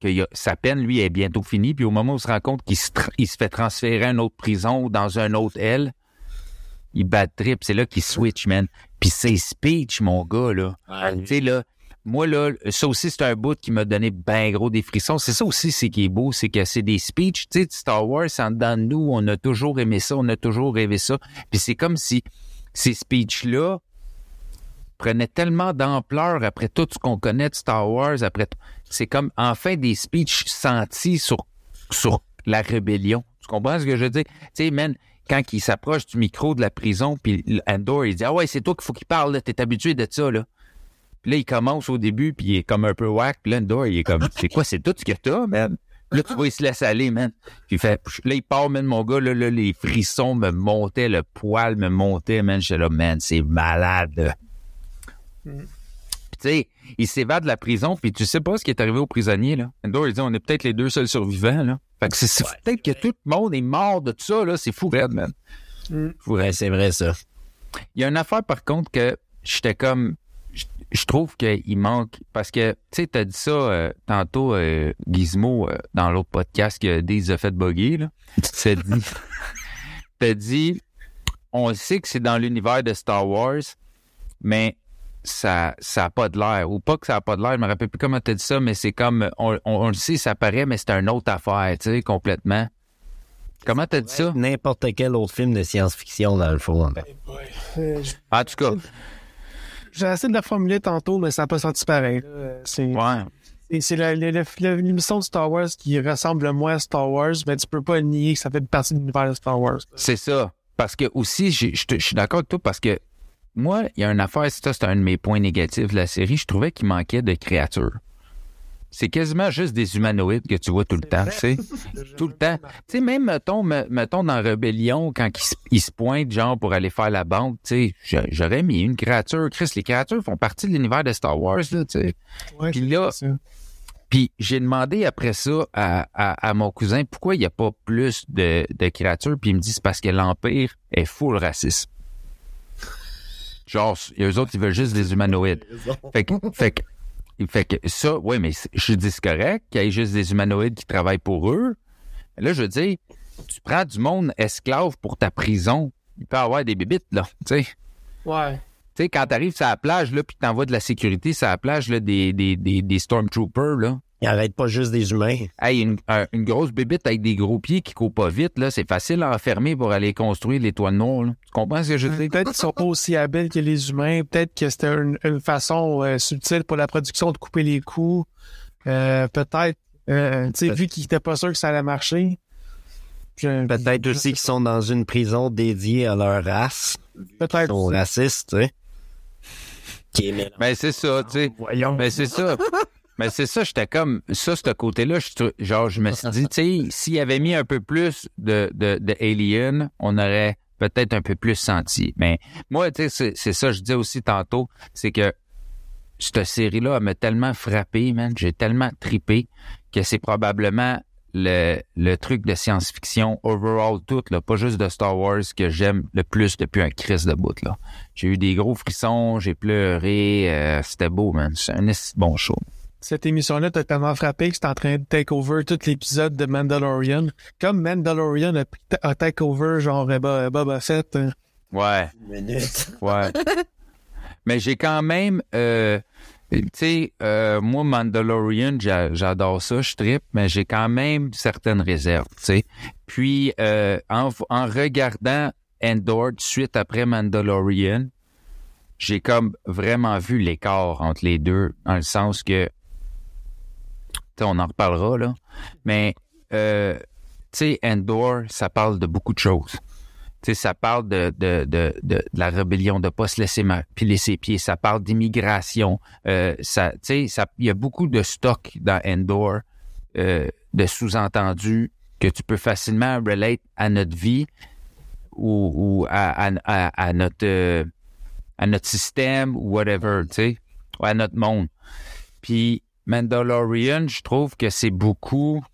que a- sa peine, lui, est bientôt finie. Puis au moment où il se rend compte qu'il se, il se fait transférer à une autre prison ou dans un autre aile, il bat trip. C'est là qu'il switch, man. Puis c'est speech, mon gars, là. Ouais. Tu sais, là, moi, là, ça aussi, c'est un bout qui m'a donné ben gros des frissons. C'est ça aussi, c'est qui est beau, c'est que c'est des speeches. Tu sais, Star Wars, en dedans de nous, on a toujours aimé ça, on a toujours rêvé ça. Puis c'est comme si ces speeches-là prenaient tellement d'ampleur après tout ce qu'on connaît de Star Wars, après c'est comme enfin des speeches sentis sur sur la rébellion. Tu comprends ce que je veux dire? Tu sais, man, quand il s'approche du micro de la prison, puis Andor, il dit Ah ouais, c'est toi qu'il faut qu'il parle, t'es habitué de ça, là. Puis là, il commence au début, puis il est comme un peu whack, puis là, il est comme C'est quoi, c'est tout ce que t'as, man? Là, tu vois, il se laisse aller, man. Puis il fait, là, il part, man, mon gars, là, là, les frissons me montaient, le poil me montait, man. J'étais là, man, c'est malade. Puis, tu sais, il s'évade de la prison, puis tu sais pas ce qui est arrivé aux prisonniers, là. Endor, il dit, on est peut-être les deux seuls survivants, là. Fait que c'est peut-être que tout le monde est mort de tout ça, là. C'est fou, man. Ouais, c'est vrai, ça. Il y a une affaire, par contre, que j'étais comme. Je, trouve qu'il manque. Parce que, tu sais, t'as dit ça euh, tantôt, euh, Gizmo, euh, dans l'autre podcast que Days a fait bugger, là. T'as dit. [laughs] T'as dit. On sait que c'est dans l'univers de Star Wars, mais ça ça a pas de l'air. Ou pas que ça a pas de l'air, je me rappelle plus comment t'as dit ça, mais c'est comme. On, on, on le sait, ça paraît, mais c'est une autre affaire, tu sais, complètement. Comment t'as dit ça? N'importe quel autre film de science-fiction, dans le fond. En tout cas, J'ai essayé de la formuler tantôt, mais ça n'a pas sorti pareil. C'est ouais. l'émission de Star Wars qui ressemble le moins à Star Wars, mais tu peux pas nier que ça fait partie de l'univers de Star Wars. C'est ça. Parce que aussi, j'ai- je suis d'accord avec toi parce que moi, il y a une affaire, ça, c'est un de mes points négatifs de la série. Je trouvais qu'il manquait de créatures. C'est quasiment juste des humanoïdes que tu vois tout le temps, tu sais. [laughs] Tout le temps. Tu sais, même, mettons, me- mettons dans Rébellion, quand ils se, ils se pointent, genre, pour aller faire la banque, tu sais, j'a- j'aurais mis une créature. Chris, les créatures font partie de l'univers de Star Wars, là, tu sais. Ouais, Puis là. Puis j'ai demandé après ça à, à, à mon cousin pourquoi il n'y a pas plus de, de créatures? Puis il me dit c'est parce que l'Empire est full raciste. Genre, eux autres, ils veulent juste des humanoïdes. [laughs] Fait que, fait que, fait que ça, oui, mais je dis c'est correct qu'il y ait juste des humanoïdes qui travaillent pour eux. Mais là, je veux dire, tu prends du monde esclave pour ta prison. Il peut y avoir des bébites, là, tu sais. Ouais. Tu sais, quand t'arrives sur la plage, là, puis t'envoies de la sécurité sur la plage, là, des, des, des, des stormtroopers, là. Il arrête pas juste des humains. Hey, une, un- une grosse bébite avec des gros pieds qui courent pas vite, là, c'est facile à enfermer pour aller construire l'étoile noire, là. Tu comprends ce que je veux dire? Peut-être qu'ils sont pas aussi habiles que les humains. Peut-être que c'était une, une façon euh, subtile pour la production de couper les coups. Euh, peut-être, euh, tu sais, vu qu'ils étaient pas sûrs que ça allait marcher. Je- Peut-être je aussi qu'ils sont dans une prison dédiée à leur race. pas. Ils Peut-être. sont racistes, tu sais. Qui est mélangé. Ben, c'est ça, tu sais. Voyons. Ben, c'est ça. [laughs] Mais c'est ça, j'étais comme, ça, ce côté-là, genre, je me suis dit, tu sais, s'il avait mis un peu plus de, de, Alien, on aurait peut-être un peu plus senti. Mais moi, tu sais, c'est- ça, je disais aussi tantôt, c'est que cette série-là m'a tellement frappé, man, j'ai tellement tripé que c'est probablement le, le truc de science-fiction overall tout, pas juste de Star Wars, que j'aime le plus depuis un Chris de bout, là. J'ai eu des gros frissons, j'ai pleuré, euh, c'était beau, man. C'est un bon show. Cette émission-là t'a tellement frappé que c'est en train de take over tout l'épisode de Mandalorian. Comme Mandalorian a, take over genre Boba, Boba Fett. euh, Ouais, Minute. [laughs] ouais. Mais j'ai quand même, euh, tu sais, euh, moi, Mandalorian, j'a- j'adore ça, je trippe, mais j'ai quand même certaines réserves, tu sais. Puis, euh, en, en regardant Endor suite après Mandalorian, j'ai comme vraiment vu l'écart entre les deux, dans le sens que, on en reparlera, là, mais, euh, tu sais, Endor, ça parle de beaucoup de choses. Tu sais, ça parle de, de, de, de, la rébellion, de pas se laisser piler ses pieds. Ça parle d'immigration. Euh, tu sais, il y a beaucoup de stock dans Endor, euh, de sous-entendus que tu peux facilement relate à notre vie ou, ou à, à, notre, à notre système ou whatever, tu sais, ou à notre monde. Puis Mandalorian, je trouve que c'est beaucoup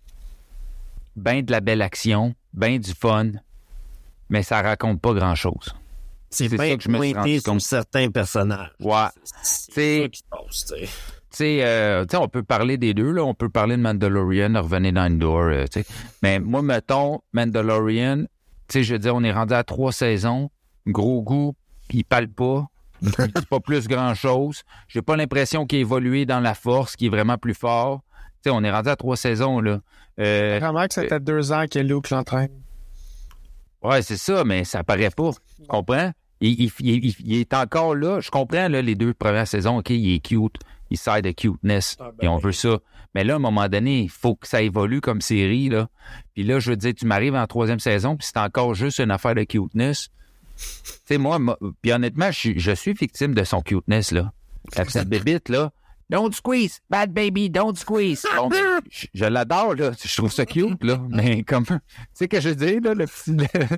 ben de la belle action, ben du fun, mais ça raconte pas grand-chose. C'est C'est bien ça que je me suis rendu compte. certains personnages. Ouais. C'est tu sais. Euh, on peut parler des deux, là. On peut parler de Mandalorian, de revenir dans Endor, euh, tu sais. Mais moi, mettons, Mandalorian, tu sais, je veux dire, on est rendu à trois saisons. Gros goût, il parle pas. [laughs] Il dit pas plus grand-chose. J'ai pas l'impression qu'il a évolué dans la force, qu'il est vraiment plus fort. Tu sais, on est rendu à trois saisons, là. Euh, Vraiment que ça fait deux ans que Luke l'entraîne. Ouais, c'est ça, mais ça paraît pas. Tu comprends? Il, il- il- il- il est encore là. Je comprends, là, les deux premières saisons, OK, il est cute. il sert de cuteness. et on veut ça. Mais là, à un moment donné, il faut que ça évolue comme série, là. Puis là, je veux dire, tu m'arrives en troisième saison, puis c'est encore juste une affaire de cuteness. Tu sais, moi, moi- puis honnêtement, je, suis- je suis victime de son cuteness, là. La petite bébite, là. Don't squeeze, bad baby, don't squeeze. Bon, ben, je, je l'adore, là. Je trouve ça cute, là. [laughs] Mais comme, tu sais que je veux dire, là, le petit,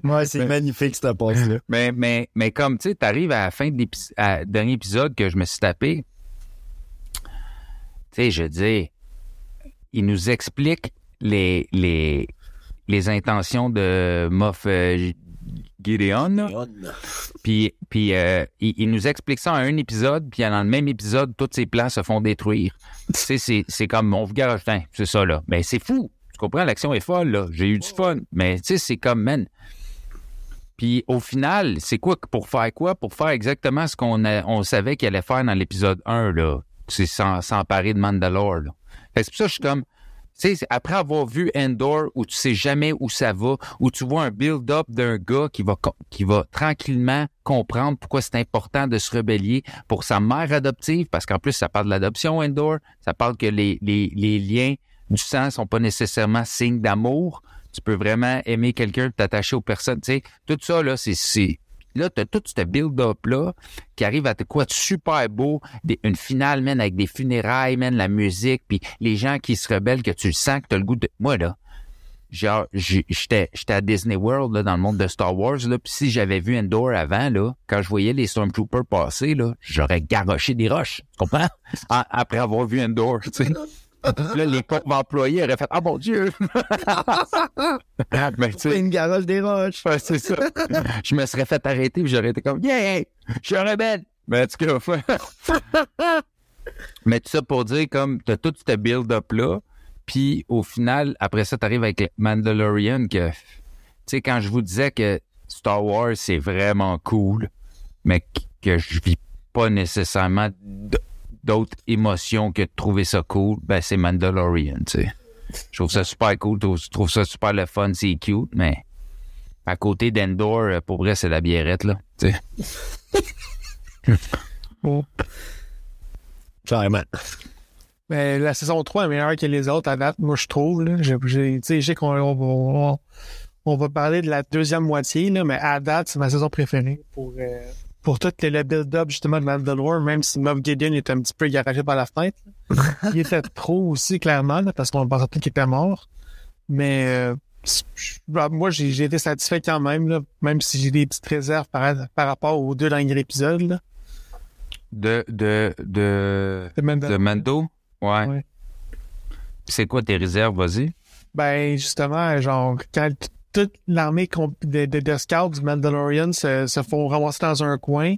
Ouais, c'est magnifique, cette passe-là. mais, mais, mais comme, tu sais, t'arrives à la fin de à- dernier épisode que je me suis tapé, tu sais, je dis, il nous explique les, les, les intentions de Moff euh, Gideon, là. Puis, puis euh, il, il nous explique ça en un épisode, puis dans le même épisode, tous ses plans se font détruire. Tu sais, c'est, c'est comme mon garage, c'est ça, là. Mais c'est fou. Tu comprends? L'action est folle, là. J'ai eu du fun. Mais, tu sais, c'est comme, man. Puis, au final, c'est quoi pour faire quoi? Pour faire exactement ce qu'on on savait qu'il allait faire dans l'épisode 1, là. C'est s'emparer de Mandalore, là. C'est pour ça que je suis comme, sais, après avoir vu Endor, où tu sais jamais où ça va, où tu vois un build-up d'un gars qui va, qui va tranquillement comprendre pourquoi c'est important de se rebeller pour sa mère adoptive, parce qu'en plus, ça parle de l'adoption, Endor. Ça parle que les, les, les liens du sang sont pas nécessairement signes d'amour. Tu peux vraiment aimer quelqu'un, t'attacher aux personnes, tu sais. Tout ça, là, c'est, là, t'as tout ce build-up-là qui arrive à te quoi de super beau, des- une finale, man, avec des funérailles, man, la musique, puis les gens qui se rebellent, que tu le sens, que t'as le goût de... Moi, là, genre, j'étais à Disney World, là, dans le monde de Star Wars, là, puis si j'avais vu Endor avant, là, quand je voyais les Stormtroopers passer, là, j'aurais garoché des roches, tu comprends? [laughs] Après avoir vu Endor, tu sais. Là, les pauvres employés auraient fait « Ah, mon Dieu! [laughs] » tu sais, une garoche des roches. Ouais, c'est ça. je me serais fait arrêter puis j'aurais été comme Yeah! Je suis un rebelle! Mais fait- Mais tout ça pour dire comme t'as tout ce build-up-là, puis au final, après ça, t'arrives avec Mandalorian que tu sais, quand je vous disais que Star Wars c'est vraiment cool, mais qu- que je vis pas nécessairement d- d'autres émotions que de trouver ça cool, ben c'est Mandalorian, tu sais. Je trouve ça super cool, je trouve- ça super le fun, c'est cute, mais à côté d'Endor, euh, pour vrai, c'est la biérette, là. Tu sais. [laughs] Bon. Carrément. Mais la saison 3 est meilleure que les autres à date, moi, je trouve. Là. J'ai, j'ai- tu sais, je sais qu'on on va, on- on va parler de la deuxième moitié, là, mais à date, c'est ma saison préférée pour, euh, pour tout le, le build-up, justement, de Mandalore, même si Moff Gideon est un petit peu garagé par la fenêtre. [laughs] Il était trop aussi, clairement, là, parce qu'on pensait qu'il était mort. Mais euh, bah, moi, j'ai, été satisfait quand même, là, même si j'ai des petites réserves par, par rapport aux deux derniers épisodes. Là, De, de, de, de Mando? Ouais. Ouais. C'est quoi tes réserves, vas-y? Ben, justement, genre, quand toute l'armée de, de, scouts du Mandalorian se, font ramasser dans un coin,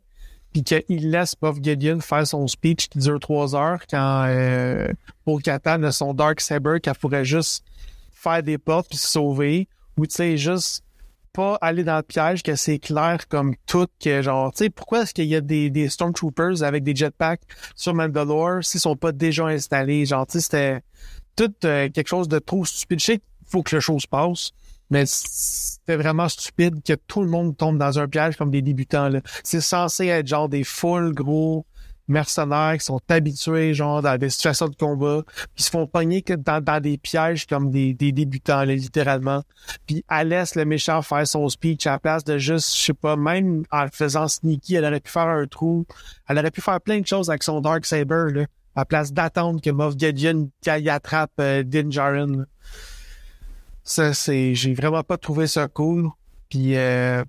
puis qu'il laisse Moff Gideon faire son speech qui dure trois heures quand euh, Bo-Katan a son Dark Saber qu'elle pourrait juste faire des portes puis se sauver, ou tu sais, juste pas aller dans le piège, que c'est clair comme tout, que genre, tu sais, pourquoi est-ce qu'il y a des, des Stormtroopers avec des jetpacks sur Mandalore s'ils sont pas déjà installés? Genre, tu sais, c'était tout euh, quelque chose de trop stupide. Je sais qu'il faut que la chose passe, mais c'était vraiment stupide que tout le monde tombe dans un piège comme des débutants. là. C'est censé être genre des full gros mercenaires qui sont habitués genre dans des situations de combat, qui se font pogner que dans, dans des pièges comme des, des débutants, là, littéralement. Puis elle laisse le méchant faire son speech à la place de juste, je sais pas, même en faisant sneaky, elle aurait pu faire un trou. Elle aurait pu faire plein de choses avec son Dark Saber, là à place d'attendre que Moff Gideon y attrape euh, Din Djarin. là. Ça, c'est... J'ai vraiment pas trouvé ça cool. Puis, euh, tu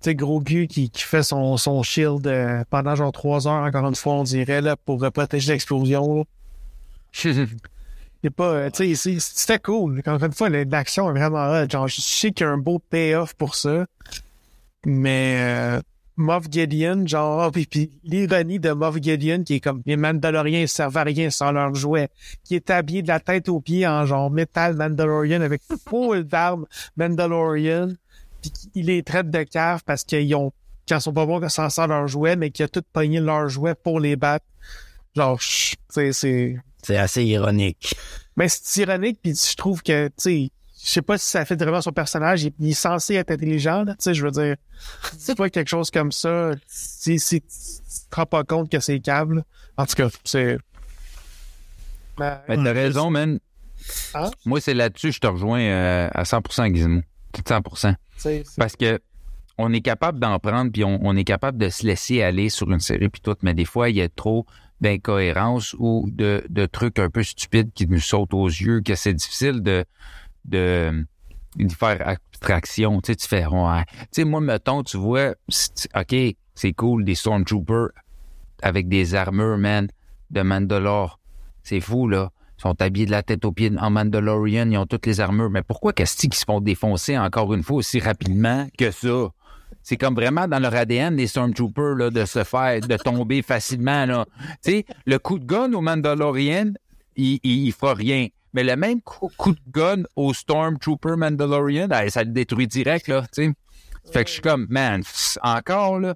sais, gros Gu qui, qui fait son, son shield euh, pendant genre trois heures, encore une fois, on dirait, là, pour euh, protéger l'explosion. [laughs] Il pas... euh, tu sais, c'était cool. Encore une fois, l'action est vraiment hot. Genre, je sais qu'il y a un beau payoff pour ça. Mais... Moff Gideon, genre, puis, puis l'ironie de Moff Gideon, qui est comme les Mandaloriens servent à rien sans leur jouet, qui est habillé de la tête aux pieds en genre métal Mandalorian avec full [laughs] d'armes Mandalorian, puis il les traite de cave parce qu'ils ont, quand ils sont pas bons quand s'en sort leur jouet, mais qu'il a tout pogné leur jouet pour les battre. Genre, sais, c'est, C'est assez ironique. mais c'est ironique, puis je trouve que, tu sais, je sais pas si ça fait vraiment son personnage. Il, il est censé être intelligent, là. Tu sais, je veux dire, [laughs] tu vois quelque chose comme ça, si, si tu te rends pas compte que c'est câble. En tout cas, c'est. Ben, Mais t'as raison, man. Hein? Moi, c'est là-dessus, je te rejoins euh, à 100%, Gizmo. Tout 100%. tu sais, c'est- Parce que on est capable d'en prendre, puis on, on est capable de se laisser aller sur une série, puis tout, mais des fois, il y a trop d'incohérences ou de, de trucs un peu stupides qui nous sautent aux yeux, que c'est difficile de, de, d'y faire abstraction. Tu sais, tu fais, ouais. Tu sais, moi, mettons, tu vois, OK, c'est cool, des Stormtroopers avec des armures, man, de Mandalore. C'est fou, là. Ils sont habillés de la tête aux pieds en Mandalorian, ils ont toutes les armures. Mais pourquoi qu'est-ce qu'ils se font défoncer encore une fois aussi rapidement que ça? C'est comme vraiment dans leur ADN, les Stormtroopers, là, de se faire, de tomber facilement, là. Tu sais, le coup de gun au Mandalorian, il, il, il fera rien. Mais le même coup, coup de gun au Stormtrooper Mandalorian, ça le détruit direct, là, tu sais. Fait que je suis comme, man, pff, encore, là.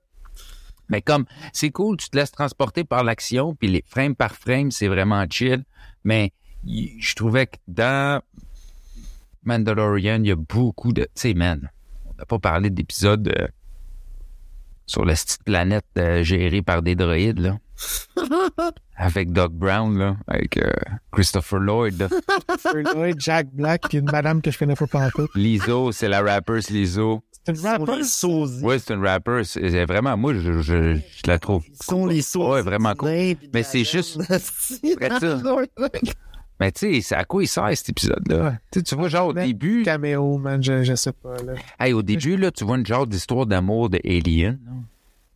Mais comme, c'est cool, tu te laisses transporter par l'action, puis les frame par frame, c'est vraiment chill. Mais y- je trouvais que dans Mandalorian, il y a beaucoup de... Tu sais, man, on n'a pas parlé d'épisodes euh, sur la petite planète euh, gérée par des droïdes, là. [laughs] Avec Doc Brown, là, avec euh, Christopher Lloyd. [laughs] Christopher Lloyd, Jack Black, puis une madame que je connais pas par tout. Lizzo, c'est la rapper, c'est Lizzo. C'est une rapper. les sosies. Ouais, c'est une rapper. C'est vraiment, moi, je, je, je la trouve. Ils sont les. Ouais, vraiment cool. Mais c'est juste-. [laughs] Mais tu sais, c'est à quoi il sert cet épisode-là? Tu vois, genre, au début, Caméo, man, je, je sais pas, là. hey, au début, là, tu vois une genre d'histoire d'amour de Alien.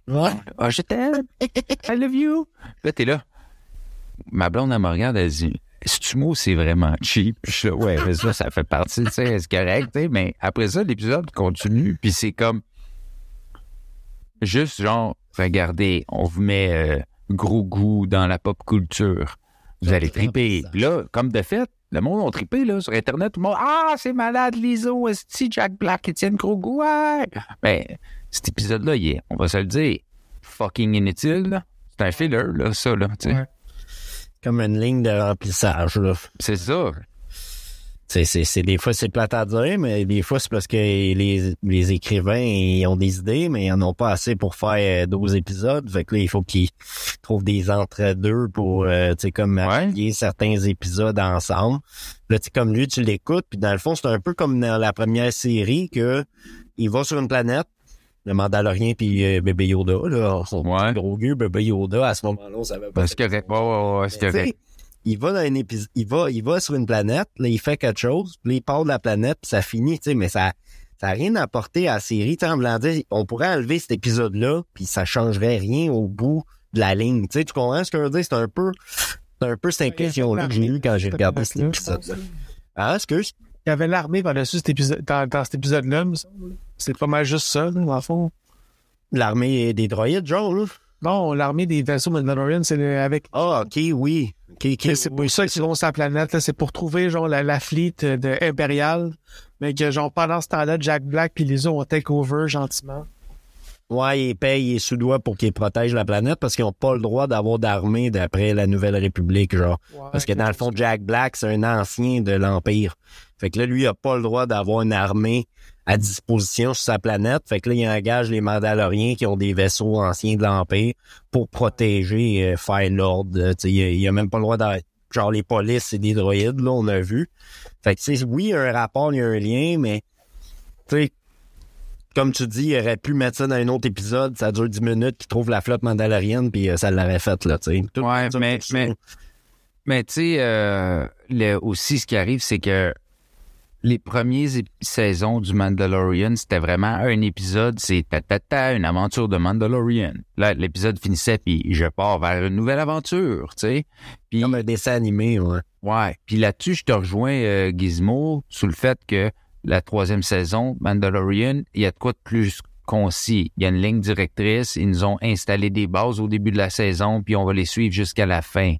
Ouais. Ah, je t'aime. [laughs] I love you. Là, t'es là. Ma blonde, elle me regarde, elle dit, ce mot, c'est vraiment cheap? Je suis là, ouais, mais ça, ça fait partie, tu sais, c'est correct, tu sais. Mais après ça, l'épisode continue, puis c'est comme, juste genre, regardez, on vous met euh, gros goût dans la pop culture. Vous allez triper. Puis là, comme de fait, le monde a trippé, là, sur Internet. Tout le monde, ah, c'est malade, Liso, est Jack Black, Étienne Gros ouais. Ben, cet épisode-là, il est, on va se le dire, fucking inutile, là. C'est un filler, là, ça, là, tu sais. Ouais. Comme une ligne de remplissage, là. C'est ça. C'est, c'est, c'est des fois c'est plate à dire, mais des fois c'est parce que les, les écrivains ils ont des idées, mais ils en ont pas assez pour faire euh, 12 épisodes. Fait que là, il faut qu'ils trouvent des entre-deux pour euh, tu sais comme Ouais. appuyer certains épisodes ensemble. Là, tu comme lui, tu l'écoutes, puis dans le fond, c'est un peu comme dans la première série que il va sur une planète, le Mandalorien puis euh, bébé Yoda, là, son Ouais. gros gueux, bébé Yoda, à ce moment-là, on savait pas. Ouais, c'est correct. il va dans un épisode, il va, il va sur une planète, là, il fait quelque chose, puis il part de la planète, puis ça finit, tu sais, mais ça, ça a rien apporté à la série, tu sais, on pourrait enlever cet épisode-là, puis ça changerait rien au bout de la ligne, tu sais, tu comprends ce que je veux dire? C'est un peu, c'est un peu cette impression-là que j'ai eue quand j'ai regardé cet épisode-là. Ah, excuse? Il y avait l'armée par-dessus cet épisode, dans, dans cet épisode-là, me semble. C'est pas mal juste ça, là, dans le fond. L'armée des droïdes, genre, là? Non, l'armée des vaisseaux Mandalorian, c'est avec. Ah, ok, oui. Ok, ok. Mais c'est pour ça qu'ils vont sur la planète. C'est pour trouver, genre, la, la fleet de Impérial. Mais que, genre, pendant ce temps-là, Jack Black puis les autres ont take over gentiment. Ouais, ils payent les sous-doigts pour qu'ils protègent la planète parce qu'ils ont pas le droit d'avoir d'armée d'après la Nouvelle République, genre. Parce que dans le fond, Jack Black, c'est un ancien de l'Empire. Fait que là, lui, il a pas le droit d'avoir une armée à disposition sur sa planète. Fait que là, il engage les Mandaloriens qui ont des vaisseaux anciens de l'Empire pour protéger, euh, faire l'ordre. Euh, Il il a même pas le droit d'avoir... Genre, les polices, c'est des droïdes, là, on a vu. Fait que, oui, il y a un rapport, il y a un lien, mais, tu sais, comme tu dis, il aurait pu mettre ça dans un autre épisode, ça dure 10 minutes, qu'il trouve la flotte mandalorienne, puis euh, ça l'aurait fait, là, tu sais. Ouais, mais- mais- Mais tu sais, euh, aussi, ce qui arrive, c'est que les premières saisons du Mandalorian, c'était vraiment un épisode, c'est ta ta ta, une aventure de Mandalorian. Là, l'épisode finissait, puis je pars vers une nouvelle aventure, tu sais. Puis, Comme un dessin animé, ouais. ouais. Puis là-dessus, je te rejoins, euh, Gizmo, sur le fait que la troisième saison, Mandalorian, il y a de quoi de plus concis. Il y a une ligne directrice, ils nous ont installé des bases au début de la saison, puis on va les suivre jusqu'à la fin.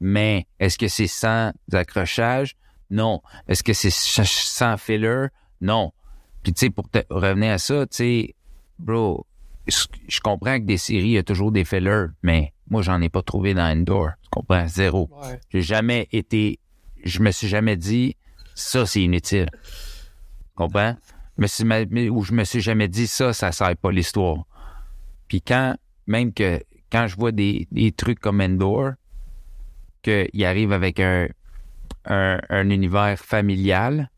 Mais est-ce que c'est sans accrochage? Non. Est-ce que c'est sans filler? Non. Puis tu sais, pour te revenir à ça, tu sais, bro, je comprends que des séries, il y a toujours des fillers, mais moi, j'en ai pas trouvé dans Endor. Tu comprends? Zéro. Ouais. J'ai jamais été, je me suis jamais dit, ça, c'est inutile. Comprends? Mais, où je me suis jamais dit ça, ça sert pas l'histoire. Puis quand, même que, quand je vois des, des trucs comme Endor, qu'il arrive avec un, un, un univers familial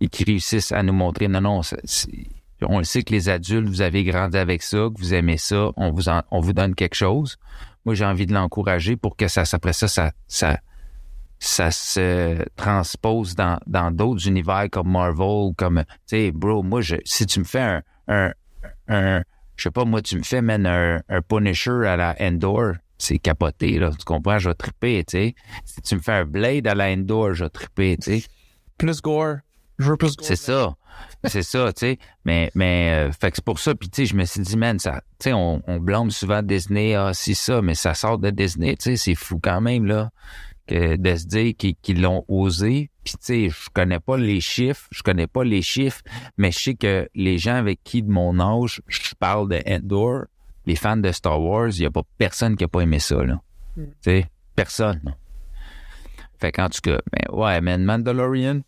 et qui réussissent à nous montrer, non, non, on le sait que les adultes, vous avez grandi avec ça, que vous aimez ça, on vous, en- on vous donne quelque chose. Moi, j'ai envie de l'encourager pour que ça, après ça, ça, ça, ça se transpose dans dans d'autres univers comme Marvel, comme, tu sais, bro, moi, je, si tu me fais un, un, je sais pas, moi, tu me fais, man, un, un Punisher à la Endor, c'est capoté, là, tu comprends, je vais triper, tu sais. Si tu me fais un Blade à la Endor, je vais triper, tu sais. Plus gore. Je veux plus gore. C'est ça. C'est ça, tu sais. Mais, mais, euh, fait que c'est pour ça. Puis, tu sais, je me suis dit, man, ça, tu sais, on, on blâme souvent Disney, ah, c'est ça, mais ça sort de Disney, tu sais, c'est fou quand même, là, que de se dire qu'ils qu'ils l'ont osé. Puis, tu sais, je connais pas les chiffres, je connais pas les chiffres, mais je sais que les gens avec qui, de mon âge, je parle de Endor, les fans de Star Wars, il y a pas personne qui a pas aimé ça, là. Tu sais, personne, là. Fait qu'en tout cas, ben, ouais, man, Mandalorian,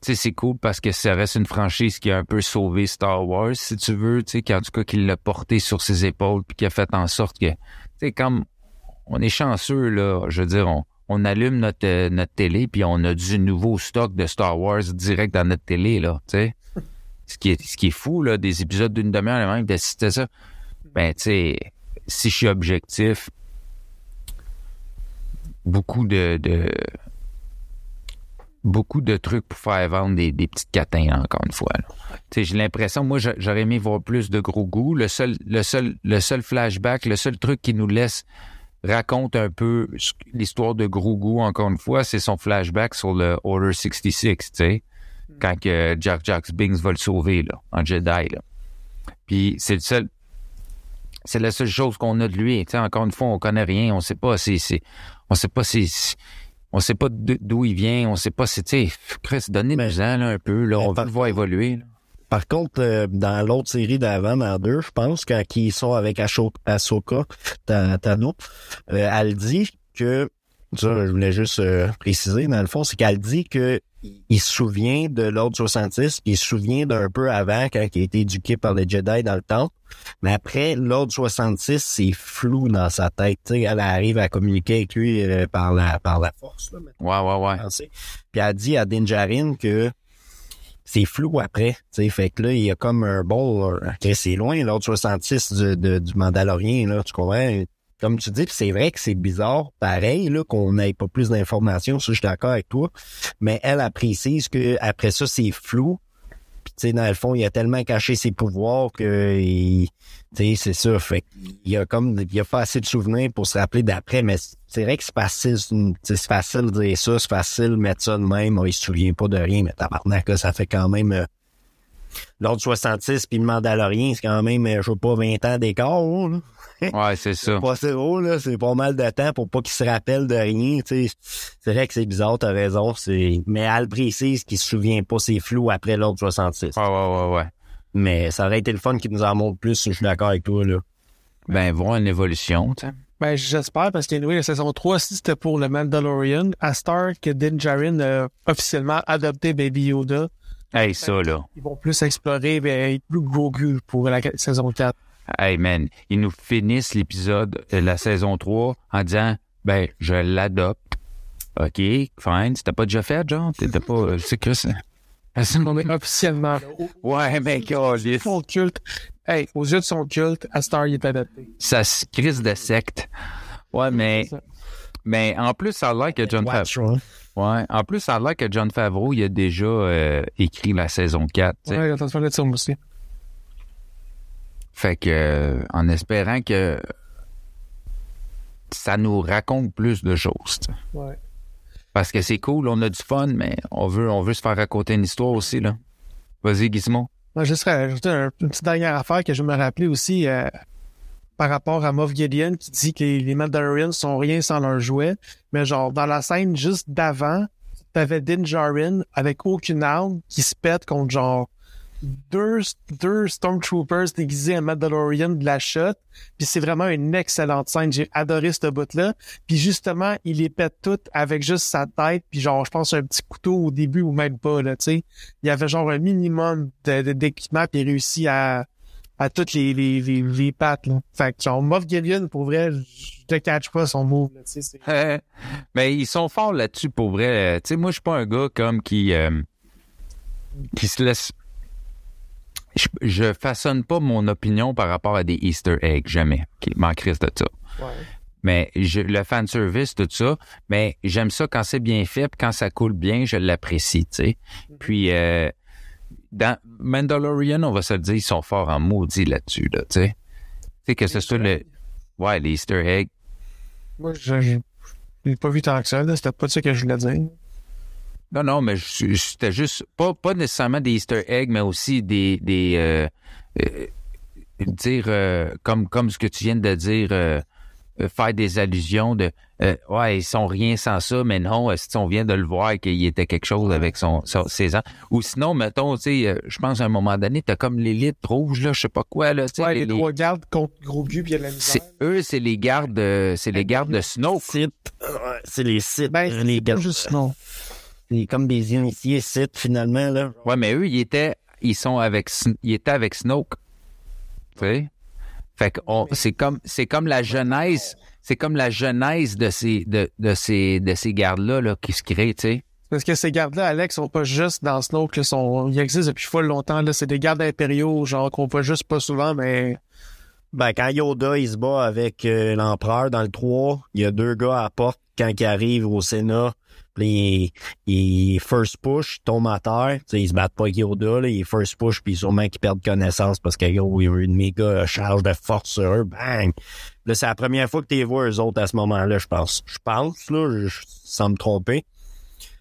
tu sais, c'est cool parce que ça reste une franchise qui a un peu sauvé Star Wars, si tu veux, tu sais, qui en tout cas qui l'a porté sur ses épaules puis qui a fait en sorte que, tu sais, comme on est chanceux là, je veux dire, on, on allume notre euh, notre télé puis on a du nouveau stock de Star Wars direct dans notre télé là, tu sais. Ce qui est ce qui est fou là, des épisodes d'une demi-heure même d'assister ça. Ben tu sais, si je suis objectif, beaucoup de, beaucoup de trucs pour faire vendre des, des petites catins, encore une fois. J'ai l'impression, moi, j'a- j'aurais aimé voir plus de gros goût. Le seul, le seul, le seul flashback, le seul truc qui nous laisse raconte un peu l'histoire de gros encore une fois, c'est son flashback sur le Order 66, tu sais, quand que Jack Jack Bings va le sauver, là, en Jedi, là. Puis c'est le seul, c'est la seule chose qu'on a de lui. Encore une fois, on connaît rien, on sait pas, c'est, c'est, on sait pas si, si- on sait pas d'o- d'où il vient, on sait pas si, tu sais, Chris, donnez-nous-en, là, un peu, là, on par- le voir évoluer, là. Par contre, euh, dans l'autre série d'avant, dans deux, je pense, quand ils sont avec Asho- Ahsoka, Ta- Tano, euh, elle dit que, ça, je voulais juste euh, préciser, dans le fond, c'est qu'elle dit que il se souvient de l'ordre 66, il se souvient d'un peu avant, quand il a été éduqué par les Jedi dans le temple. Mais après, l'ordre 66, c'est flou dans sa tête. Tu sais, elle arrive à communiquer avec lui euh, par la par la force. Là, Ouais, ouais, ouais. Puis elle dit à Dinjarin que c'est flou après. tu sais. Fait que là, il y a comme un bon... euh, c'est loin, l'ordre 66 du, de- du Mandalorien, là, tu comprends? Comme tu dis, c'est vrai que c'est bizarre, pareil, là, qu'on n'ait pas plus d'informations, ça, je suis d'accord avec toi. Mais elle, elle précise que après ça, c'est flou. Puis, tu sais, dans le fond, il a tellement caché ses pouvoirs que, il- tu sais, c'est ça. Fait y a comme, il a pas assez de souvenirs pour se rappeler d'après, mais c'est vrai que c'est facile, c'est facile de dire ça, c'est facile de mettre ça de même, il se souvient pas de rien, mais tabarnak, là, ça fait quand même, l'ordre 66 puis le Mandalorien, c'est quand même, euh, je sais pas, 20 ans d'écart, là. [laughs] Ouais, c'est ça. Pas zéro, là, c'est pas mal de temps pour pas qu'il se rappelle de rien, tu sais. C'est vrai que c'est bizarre, t'as raison, c'est, mais elle précise qu'il se souvient pas, c'est flou après l'ordre 66. Ouais, ouais, ouais, ouais. Mais ça aurait été le fun qu'il nous en montre plus, je suis d'accord avec toi, là. Ben, voir une évolution, tu sais. Ben, j'espère, parce qu'anyway, la saison 3, si c'était pour le Mandalorian, à Star que Din Djarin a officiellement adopté Baby Yoda, Hey, ça, là. ils vont plus explorer, ben, être plus gros gu pour la saison 4. Hey, man, ils nous finissent l'épisode de la saison 3 en disant, ben, je l'adopte. OK, fine. C'était pas déjà fait, genre? T'étais pas, euh, c'est que ça. On est officiellement Ouais, mais. Son culte. Hey, aux yeux de son culte, à Star, il est adopté. Ça se crise de secte. Ouais, mais, mais en plus, ça a l'air que John Favreau. Ouais, en plus, ça a l'air que John Favreau, il a déjà euh, écrit la saison 4. tu sais. Ouais, attention de ça moi aussi. Fait que, euh, en espérant que ça nous raconte plus de choses. tu sais. Ouais. Parce que c'est cool, on a du fun, mais on veut, on veut se faire raconter une histoire aussi, là. Vas-y, Gizmo. Moi, je serais ajouter un- une petite dernière affaire que je me rappelais aussi euh, par rapport à Moff Gideon qui dit que les Mandalorians sont rien sans leurs jouets. Mais genre, dans la scène juste d'avant, t'avais Din Djarin avec aucune arme qui se pète contre genre deux, deux Stormtroopers déguisés en Mandalorian de la shot. Puis c'est vraiment une excellente scène. J'ai adoré ce bout-là. Puis justement, il les pète toutes avec juste sa tête. Puis genre, je pense un petit couteau au début ou même pas, là, tu sais. Il y avait genre un minimum de, de- d'équipement puis il réussit à, à toutes les, les, les, les pattes, là. Fait que genre, Moff Gideon, pour vrai, je te catch pas son move, là, tu sais. c'est- Mais ils sont forts là-dessus pour vrai. Tu sais, moi, je suis pas un gars comme qui euh, qui se laisse. Je, je façonne pas mon opinion par rapport à des Easter eggs, jamais. Qui m'en crisse de ça. Mais je, le fan service, tout ça, mais j'aime ça quand c'est bien fait, puis quand ça coule bien, je l'apprécie, tu sais. Puis euh, dans Mandalorian, on va se le dire, ils sont forts en maudit là-dessus, là, tu sais. Tu sais que ce soit le. Ouais, les Easter eggs. Moi, je, l'ai pas vu tant que ça, là. C'était pas ça que je voulais dire. Non, non, mais c'était juste pas, pas nécessairement des Easter eggs, mais aussi des, des euh, euh, dire euh, comme comme ce que tu viens de dire, faire des allusions de euh, ouais ils sont rien sans ça, mais non, euh, si on vient de le voir qu'il était quelque chose avec son, son- ses ans, ou sinon mettons, tu sais, euh, je pense à un moment donné t'as comme l'élite rouge là, je sais pas quoi là, tu sais, Ouais, les- les, trois gardes contre Gros puis il y a de la misère. c'est eux, c'est les gardes, de- c'est les gardes de. Ouais, c'est les sites. Ben, les gars. juste non. C'est comme des initiés sites, finalement, là. Ouais, mais eux, ils étaient, ils sont avec, Sn- ils étaient avec Snoke. Tu sais? Fait que c'est comme, c'est comme la genèse, c'est comme la genèse de ces, de, de ces, de ces gardes-là, là, qui se créent, tu sais. Parce que ces gardes-là, Alex, sont pas juste dans Snoke, là, sont, ils existent depuis full longtemps, là. C'est des gardes impériaux, genre, qu'on voit juste pas souvent, mais Ben, quand Yoda, il se bat avec euh, l'empereur dans le 3, il y a deux gars à la porte quand il arrive au Sénat. Puis il, first push, tombe à terre. Tu sais, ils se battent pas avec Yoda, là, il first push, puis sûrement qu'ils perdent connaissance parce qu'il y a eu une méga charge de force sur eux. Bang! Là, c'est la première fois que tu les vois, eux autres, à ce moment-là, je pense. Je pense, là, je, sans me tromper.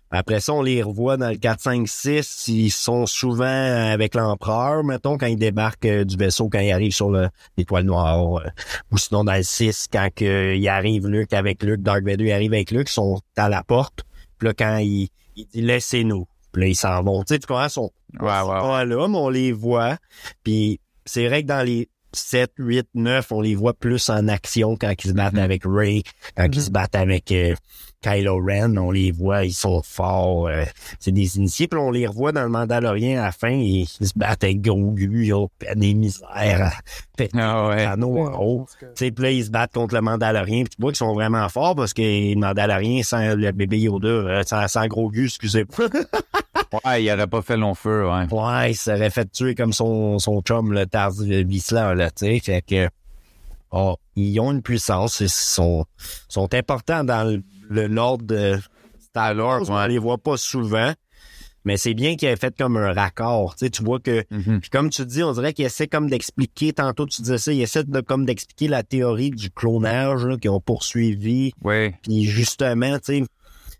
Après ça, on les revoit dans le 4, 5, 6. Ils sont souvent avec l'empereur, mettons, quand ils débarquent euh, du vaisseau, quand ils arrivent sur le- l'étoile noire. euh, ou sinon dans le 6, quand que, il arrive Luke avec Luke, Dark Vader il arrive avec Luke, ils sont à la porte. Puis là, quand il, il dit « laissez-nous », puis là, ils s'en vont. Tu sais, tu comprends, ils sont Ouais, ouais, ouais. pas là, mais on les voit. Puis c'est vrai que dans les 7, 8, 9, on les voit plus en action quand ils se battent Mhm. avec Ray, quand ils Mhm. se battent avec euh, Kylo Ren, on les voit, ils sont forts. euh, c'est des initiés. Puis on les revoit dans le Mandalorien à la fin, ils, ils se battent avec Grogu, ils ont des misères. Fait Ah en haut. Puis là, ils se battent contre le Mandalorien. Puis tu vois qu'ils sont vraiment forts parce que le Mandalorien sans le bébé Yoda, euh, sans, sans Grogu, excusez. [laughs] Ouais, il aurait pas fait long feu, ouais. Ouais, il s'aurait fait tuer comme son, son chum, le Tars Vissla, là, tu sais. Fait que, oh, ils ont une puissance, ils sont, sont importants dans le, le l'ordre de Star Wars. On les voit pas souvent. Mais c'est bien qu'il ait fait comme un raccord. Tu sais, tu vois que, Mhm. puis comme tu dis, on dirait qu'il essaie comme d'expliquer, tantôt tu disais ça, il essaie de, comme d'expliquer la théorie du clonage, là, qu'ils ont poursuivi. Ouais. Puis justement, tu sais,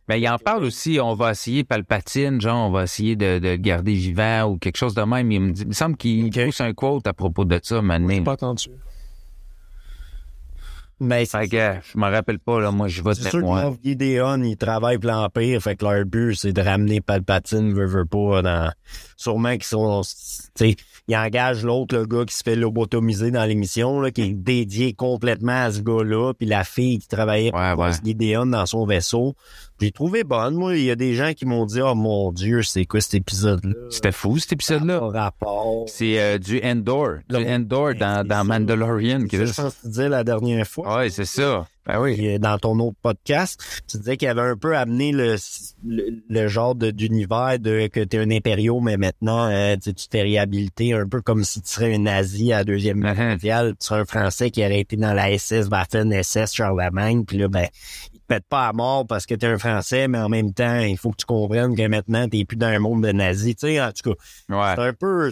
Mais il en parle aussi, on va essayer Palpatine, genre, on va essayer de, de le garder vivant ou quelque chose de même. Il me, dit- il me semble qu'il Ok. pousse un quote à propos de ça, maintenant. pas entendu. Mais Fait que, je me rappelle pas, là, moi, je vote C'est sûr que moi. Moff Gideon, il travaille pour l'Empire, fait que leur but, c'est de ramener Palpatine, veut, veut pas, dans... Sûrement qu'ils sont... sais, ils engagent l'autre, le gars qui se fait lobotomiser dans l'émission, là, qui est dédié complètement à ce gars-là, puis la fille qui travaillait Ouais, pour ouais. Gideon dans son vaisseau. J'ai trouvé bonne, moi. Il y a des gens qui m'ont dit, oh mon Dieu, c'est quoi cet épisode-là? C'était fou, cet épisode-là. Rapport. C'est euh, du Endor. Du Le- Endor dans. Mandalorian. C'est ça que je pense que tu disais la dernière fois. Ouais, c'est ça. Ben oui. Puis, euh, dans ton autre podcast, tu disais qu'il avait un peu amené le, le, le genre de- d'univers de que tu es un impériaux, mais maintenant euh, tu t'es réhabilité un peu comme si tu serais un nazi à la deuxième guerre Mhm. mondiale. Tu serais un Français qui aurait été dans la SS, Waffen SS, Charlemagne, puis là, ben, il te pète pas à mort parce que tu es un Français, mais en même temps, il faut que tu comprennes que maintenant, t'es plus dans un monde de nazis. Tu sais, en tout cas, Ouais. c'est un peu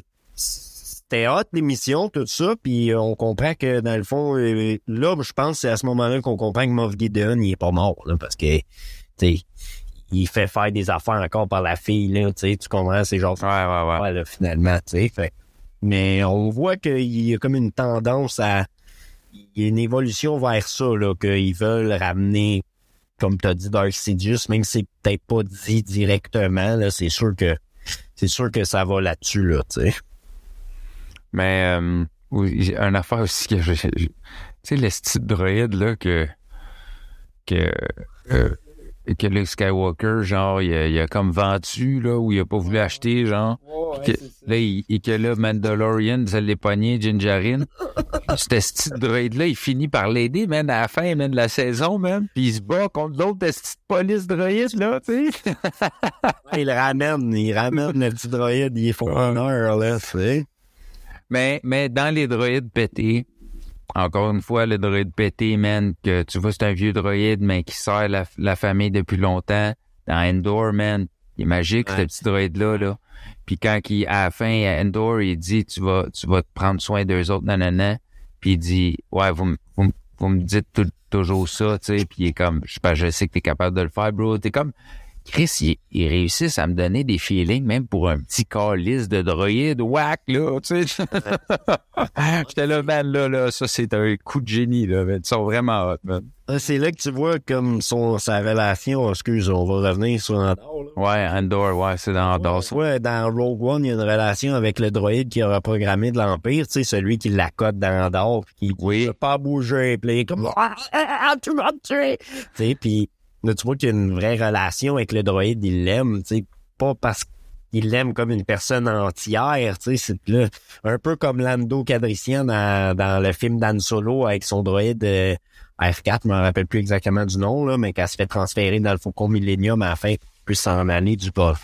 c'était hot l'émission tout ça puis euh, on comprend que dans le fond euh, là je pense que c'est à ce moment-là qu'on comprend que Moff Gideon il est pas mort là parce que tu sais il fait faire des affaires encore par la fille là tu sais tu comprends c'est genre Ouais, ouais, ouais. ouais, là, finalement tu sais fait mais on voit qu'il y a comme une tendance à il y a une évolution vers ça là qu'ils veulent ramener comme tu as dit Dark Sidious même si c'est peut-être pas dit directement là c'est sûr que c'est sûr que ça va là-dessus là tu sais Mais euh, j'ai un affaire aussi que je- tu sais le style droïde là que que euh, que Luke Skywalker genre il a, il a comme vendu là ou il a pas voulu acheter genre. Que, là il, et que là Mandalorian ça l'est pogné Gingerine [laughs] ce style droïde là il finit par l'aider man à la fin man, de la saison man. Puis il se bat contre l'autre petite police droïde là tu sais. Il ramène, il ramène le petit droïde, il est fourneur, là, tu sais. Mais, mais dans les droïdes pétés, encore une fois, le droïde pété, man, que tu vois, c'est un vieux droïde, mais qui sert la, la famille depuis longtemps. Dans Endor, man, il est magique, ce Ouais. petit droïde-là, là. Puis quand il, à la fin, à Endor, il dit, tu vas, tu vas te prendre soin d'eux autres, nanana. Puis il dit, ouais, vous, me- vous, me- vous me dites tout- toujours ça, tu sais. Puis il est comme, je sais pas, je sais que t'es capable de le faire, bro. T'es comme, Chris, ils il réussissent à me donner des feelings, même pour un petit calice de droïde whack, là, tu sais. [laughs] J'étais là, man, là, là, ça, c'est un coup de génie, là, man. Ils sont vraiment hot, man. Ah, C'est là que tu vois comme son, sa relation, excuse, on va revenir sur Andor, là. Ouais, Andor, ouais, c'est dans Andor, ça. Ouais, dans Rogue One, il y a une relation avec le droïde qui a reprogrammé de l'Empire, tu sais, celui qui l'accote dans Andor, qui Oui. Je veux pas bouger, puis comme, ah, ah, ah, tu vas me tuer. Tu sais, puis tu vois qu'il y a une vraie relation avec le droïde, il l'aime, tu sais, pas parce qu'il l'aime comme une personne entière, tu sais, c'est là, un peu comme Lando Cadrician dans, dans le film Dan Solo avec son droïde euh, F4, je me rappelle plus exactement du nom, là, mais qu'elle se fait transférer dans le Faucon Millennium à la fin, puis s'en aller du bas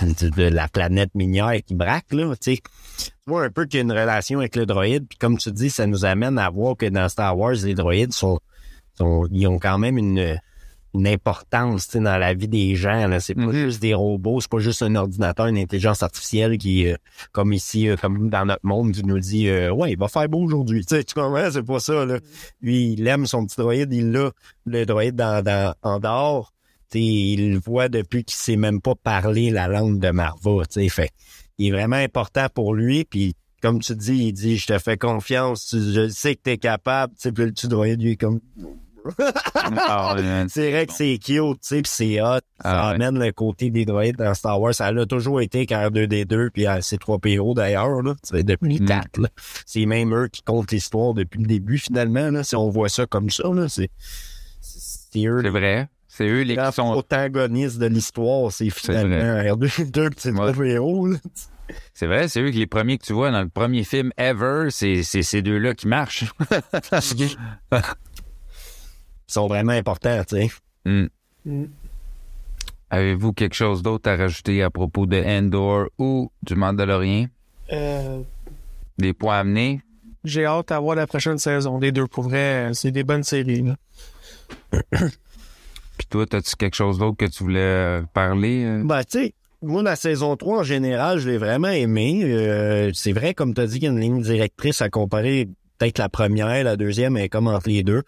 de, la planète minière qui braque, là, tu. Tu vois un peu qu'il y a une relation avec le droïde, puis comme tu dis, ça nous amène à voir que dans Star Wars, les droïdes sont ils ont quand même une, une importance, tu sais, dans la vie des gens, là. C'est pas Mhm. juste des robots, c'est pas juste un ordinateur, une intelligence artificielle qui, euh, comme ici, euh, comme dans notre monde, qui nous dit, euh, ouais, il va faire beau aujourd'hui, tu sais, tu comprends, c'est pas ça, là. Lui, il aime son petit droïde, il l'a, le droïde dans, dans, en dehors, tu sais, il le voit depuis qu'il sait même pas parler la langue de Marva, tu sais, fait il est vraiment important pour lui, puis comme tu dis, il dit, je te fais confiance, tu- je sais que t'es capable, tu sais, puis le petit droïde, lui, est comme, Ah, [laughs] c'est vrai que c'est cute, tu sais, puis c'est hot, ça Ah, ouais. amène le côté des droïdes dans Star Wars, ça l'a toujours été qu'en 2D2, puis à C3PO d'ailleurs, là, depuis Mm. 4, là. C'est même eux qui comptent l'histoire depuis le début, finalement, là, si on voit ça comme ça, là, c'est, c'est eux C'est vrai. C'est eux les qui sont. protagonistes de l'histoire, c'est finalement R2D2 pis c'est Ouais. 3PO, là. C'est vrai, c'est eux que les premiers que tu vois dans le premier film ever, c'est c'est ces deux-là qui marchent. [laughs] Ils sont vraiment importants, tu sais. Hmm. Mm. Avez-vous quelque chose d'autre à rajouter à propos de Endor ou du Mandalorien? Euh, Des points à amener? j'ai hâte à voir la prochaine saison. Les deux, pour vrai, c'est des bonnes séries. Là. [coughs] Puis toi, as-tu quelque chose d'autre que tu voulais euh, parler? euh? Ben, tu sais, moi, la saison 3, en général, je l'ai vraiment aimé. Euh, c'est vrai, comme tu as dit, qu'il y a une ligne directrice à comparer peut-être la première, la deuxième, est comme entre les deux.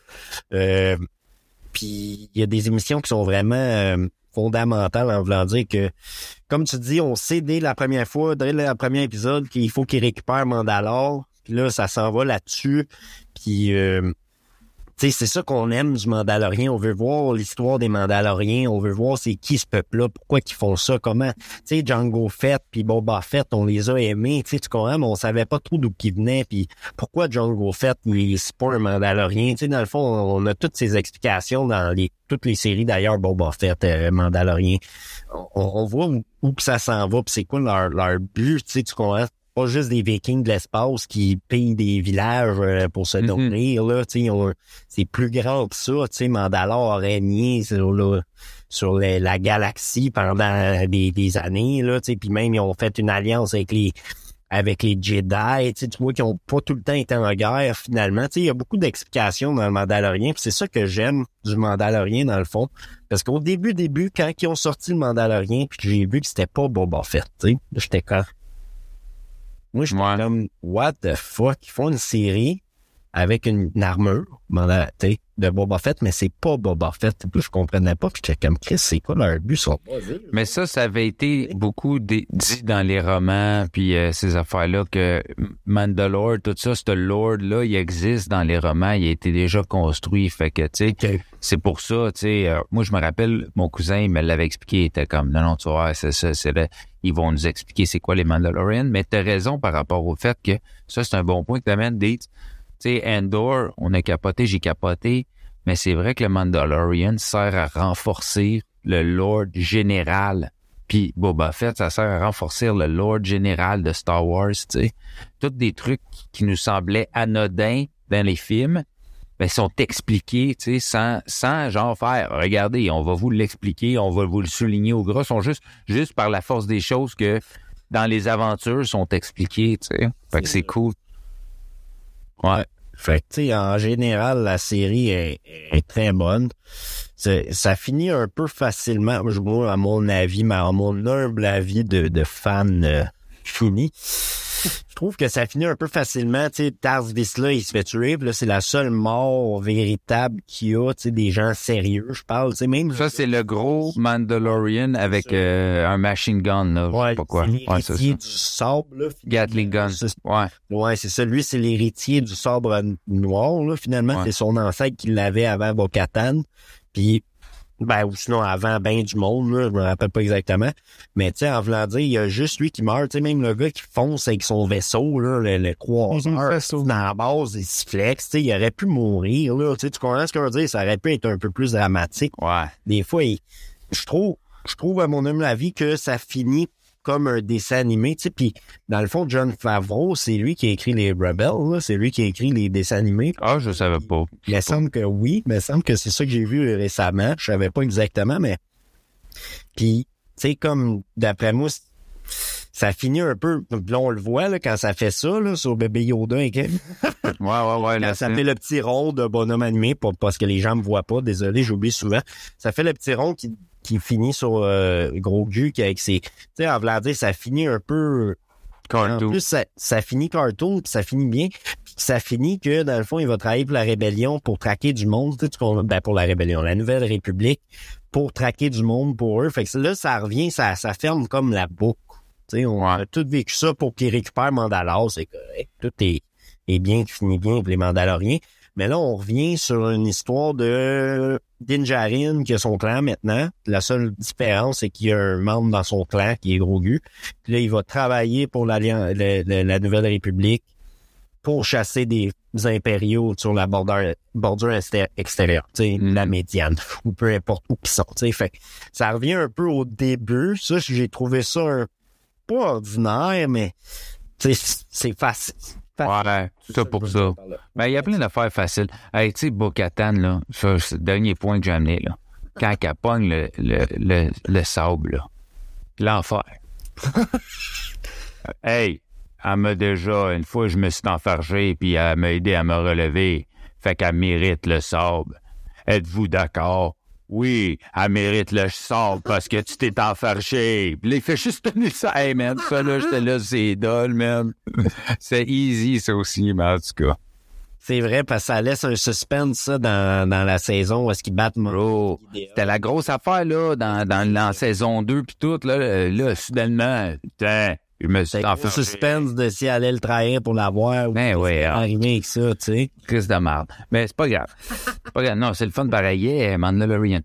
Euh, Puis, il y a des émissions qui sont vraiment euh, fondamentales en voulant dire que, comme tu dis, on sait dès la première fois, dès le premier épisode, qu'il faut qu'il récupère Mandalore. Puis là, ça s'en va là-dessus. Puis... C'est ça qu'on aime du Mandalorien. On veut voir l'histoire des Mandaloriens. On veut voir c'est qui ce peuple-là, pourquoi ils font ça, comment. Tu sais, Django Fett puis Boba Fett, on les a aimés. Tu comprends, mais on savait pas trop d'où ils venaient. Puis pourquoi Django Fett, c'est pas un Mandalorien. Tu sais, dans le fond, on a toutes ces explications dans les toutes les séries d'ailleurs, Boba Fett, euh, Mandalorien. On, on voit où, où que ça s'en va, puis c'est quoi leur, leur but. Tu sais, tu comprends pas juste des Vikings de l'espace qui pillent des villages euh, pour se Mhm. nourrir, là, tu sais, ils ont- c'est plus grand que ça, tu sais, Mandalore a régné sur, là, sur les- la galaxie pendant des, des années, là, tu sais, puis même ils ont fait une alliance avec les avec les Jedi, tu vois qu'ils ont pas tout le temps été en guerre finalement, il y a beaucoup d'explications dans le Mandalorien, c'est ça que j'aime du Mandalorien dans le fond, parce qu'au début, début, quand ils ont sorti le Mandalorien, puis j'ai vu que c'était pas Boba Fett, tu sais, là, j'étais quand moi, j'étais Ouais. comme, what the fuck? Ils font une série? Avec une, une armure tu de Boba Fett, mais c'est pas Boba Fett. Je comprenais pas, puis j'étais comme Chris, c'est quoi leur but sur Mais ça, ça avait été beaucoup dit dans les romans, puis euh, ces affaires-là, que Mandalore, tout ça, ce Lord-là, il existe dans les romans, il a été déjà construit. Fait que, tu sais, c'est pour ça, tu sais, euh, moi, je me rappelle, mon cousin, il me l'avait expliqué, il était comme, non, non, tu vois, c'est ça, c'est là, ils vont nous expliquer c'est quoi les Mandalorians, mais t'as raison par rapport au fait que ça, c'est un bon point que t'amènes, Date. Tu sais, Endor, on a capoté, j'ai capoté, mais c'est vrai que le Mandalorian sert à renforcer le Lord général. Puis Boba Fett, ça sert à renforcer le Lord général de Star Wars, tu sais. Tous des trucs qui nous semblaient anodins dans les films, ben, sont expliqués, tu sais, sans, sans genre faire, regardez, on va vous l'expliquer, on va vous le souligner au gras, sont juste, juste par la force des choses que dans les aventures sont expliquées, tu sais. Fait que c'est cool. Ouais. Fait que, en général, la série est, est très bonne. Ça finit un peu facilement, moi, à mon avis, mais à mon humble avis de, de fan euh, fini. Je trouve que ça finit un peu facilement, tu sais, Tars Vizsla, il se fait tuer, puis là, c'est la seule mort véritable qu'il y a, tu sais, des gens sérieux, je parle, tu sais, même... Ça, c'est le gros Mandalorian avec euh, un machine gun, là. je Ouais, sais pas quoi. Ouais, c'est du sable, là. Gatling gun. Ouais. Ouais, c'est ça. Lui, c'est l'héritier du sabre noir, là, finalement. Ouais. C'est son ancêtre qui l'avait avant Bo-Katan. Puis, ben, ou sinon avant ben du monde, là, je me rappelle pas exactement. Mais, tu sais, en voulant dire, il y a juste lui qui meurt. Tu sais, même le gars qui fonce avec son vaisseau, là, le, le croiseur, Mhm, vaisseau. dans la base, il se flex, tu sais, il aurait pu mourir, là. Tu sais, tu comprends ce que je veux dire? Ça aurait pu être un peu plus dramatique Ouais. des fois, il- je trouve, je trouve à mon humble avis que ça finit comme un dessin animé, tu sais, puis dans le fond, John Favreau, c'est lui qui a écrit les Rebels, c'est lui qui a écrit les dessins animés. Ah, je savais pas. Il me semble que oui, mais il me semble que c'est ça que j'ai vu récemment, je savais pas exactement, mais puis, tu sais, comme d'après moi, ça finit un peu, là on le voit là, quand ça fait ça là, sur bébé Yoda et [laughs] Ouais, ouais, ouais. quand là, ça fait le petit rond de bonhomme animé, pas- parce que les gens me voient pas, désolé, j'oublie souvent. Ça fait le petit rond qui, qui finit sur euh, gros qui avec ses. Tu sais, en voulant dire, ça finit un peu. En Cartoon. plus, ça, ça finit cartoon, puis ça finit bien. Puis ça finit que, dans le fond, il va travailler pour la rébellion pour traquer du monde. Tu sais, ben, pour la rébellion, la Nouvelle République, pour traquer du monde pour eux. Fait que là, ça revient, ça, ça ferme comme la boucle. Tu sais, on Ouais. a tout vécu ça pour qu'ils récupèrent Mandalore, c'est correct. Tout est, est bien, qui finit bien pour les Mandaloriens. Mais là, on revient sur une histoire de Dinjarin qui a son clan maintenant. La seule différence, c'est qu'il y a un membre dans son clan qui est gros gu. Puis là, il va travailler pour le- le- la Nouvelle République pour chasser des impériaux sur la bordure, bordure exté- extérieure, tu sais, Mhm. la médiane, ou peu importe où ils sont. Fait ça revient un peu au début. Ça, j'ai trouvé ça un pas ordinaire, mais c'est facile. Ouais, ça pour ça. Ben, il y a plein d'affaires faciles. Hey, tu sais, Bo-Katan, là, ça, c'est le dernier point que j'ai amené, là. Quand elle pogne le, le, le, le sable, là. L'enfer. [laughs] hey, elle m'a déjà, une fois, je me suis enfargé, puis elle m'a aidé à me relever. Fait qu'elle mérite le sable. Êtes-vous d'accord? Oui, elle mérite le sable parce que tu t'es enfargé. Puis là, il fait juste tenir ça. Hey, man, ça, là, j'étais là, c'est dole, man. c'est easy, ça aussi, mais en tout cas. C'est vrai, parce que ça laisse un suspense, ça, dans, dans la saison où est-ce qu'ils battent Bro, c'était la grosse affaire, là, dans, dans, la saison 2 puis tout, là, là, là, soudainement, putain, je me suis C'est un enfargé. suspense de si elle allait le trahir pour l'avoir ou Ben ouais, allait ah. arriver avec ça, tu sais. Crise de merde. Mais c'est pas grave. C'est pas grave. Non, c'est le fun pareil. Yeah, Mandalorian.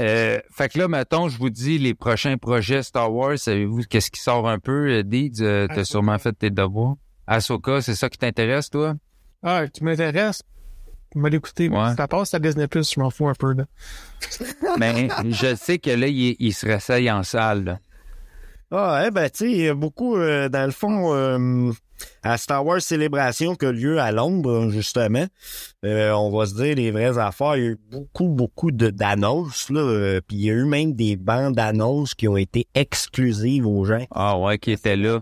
Euh, fait que là, mettons, je vous dis les prochains projets Star Wars. Savez-vous qu'est-ce qui sort un peu? euh, Deeds, euh, t'as sûrement fait tes devoirs. Ahsoka, c'est ça qui t'intéresse, toi? Ah, tu m'intéresses? Me l'écouter. Ouais. Si ça passe à Disney+, je m'en fous un peu, là. Mais [laughs] je sais que là, il, il se réessaye en salle. là. Ah, eh ben, tu sais, il y a beaucoup, euh, dans le fond, euh, à Star Wars Célébration qui a lieu à Londres, justement, euh, on va se dire les vraies affaires, il y a eu beaucoup, beaucoup de d'annonces, là, euh, puis il y a eu même des bandes d'annonces qui ont été exclusives aux gens. Ah ouais, qui était là.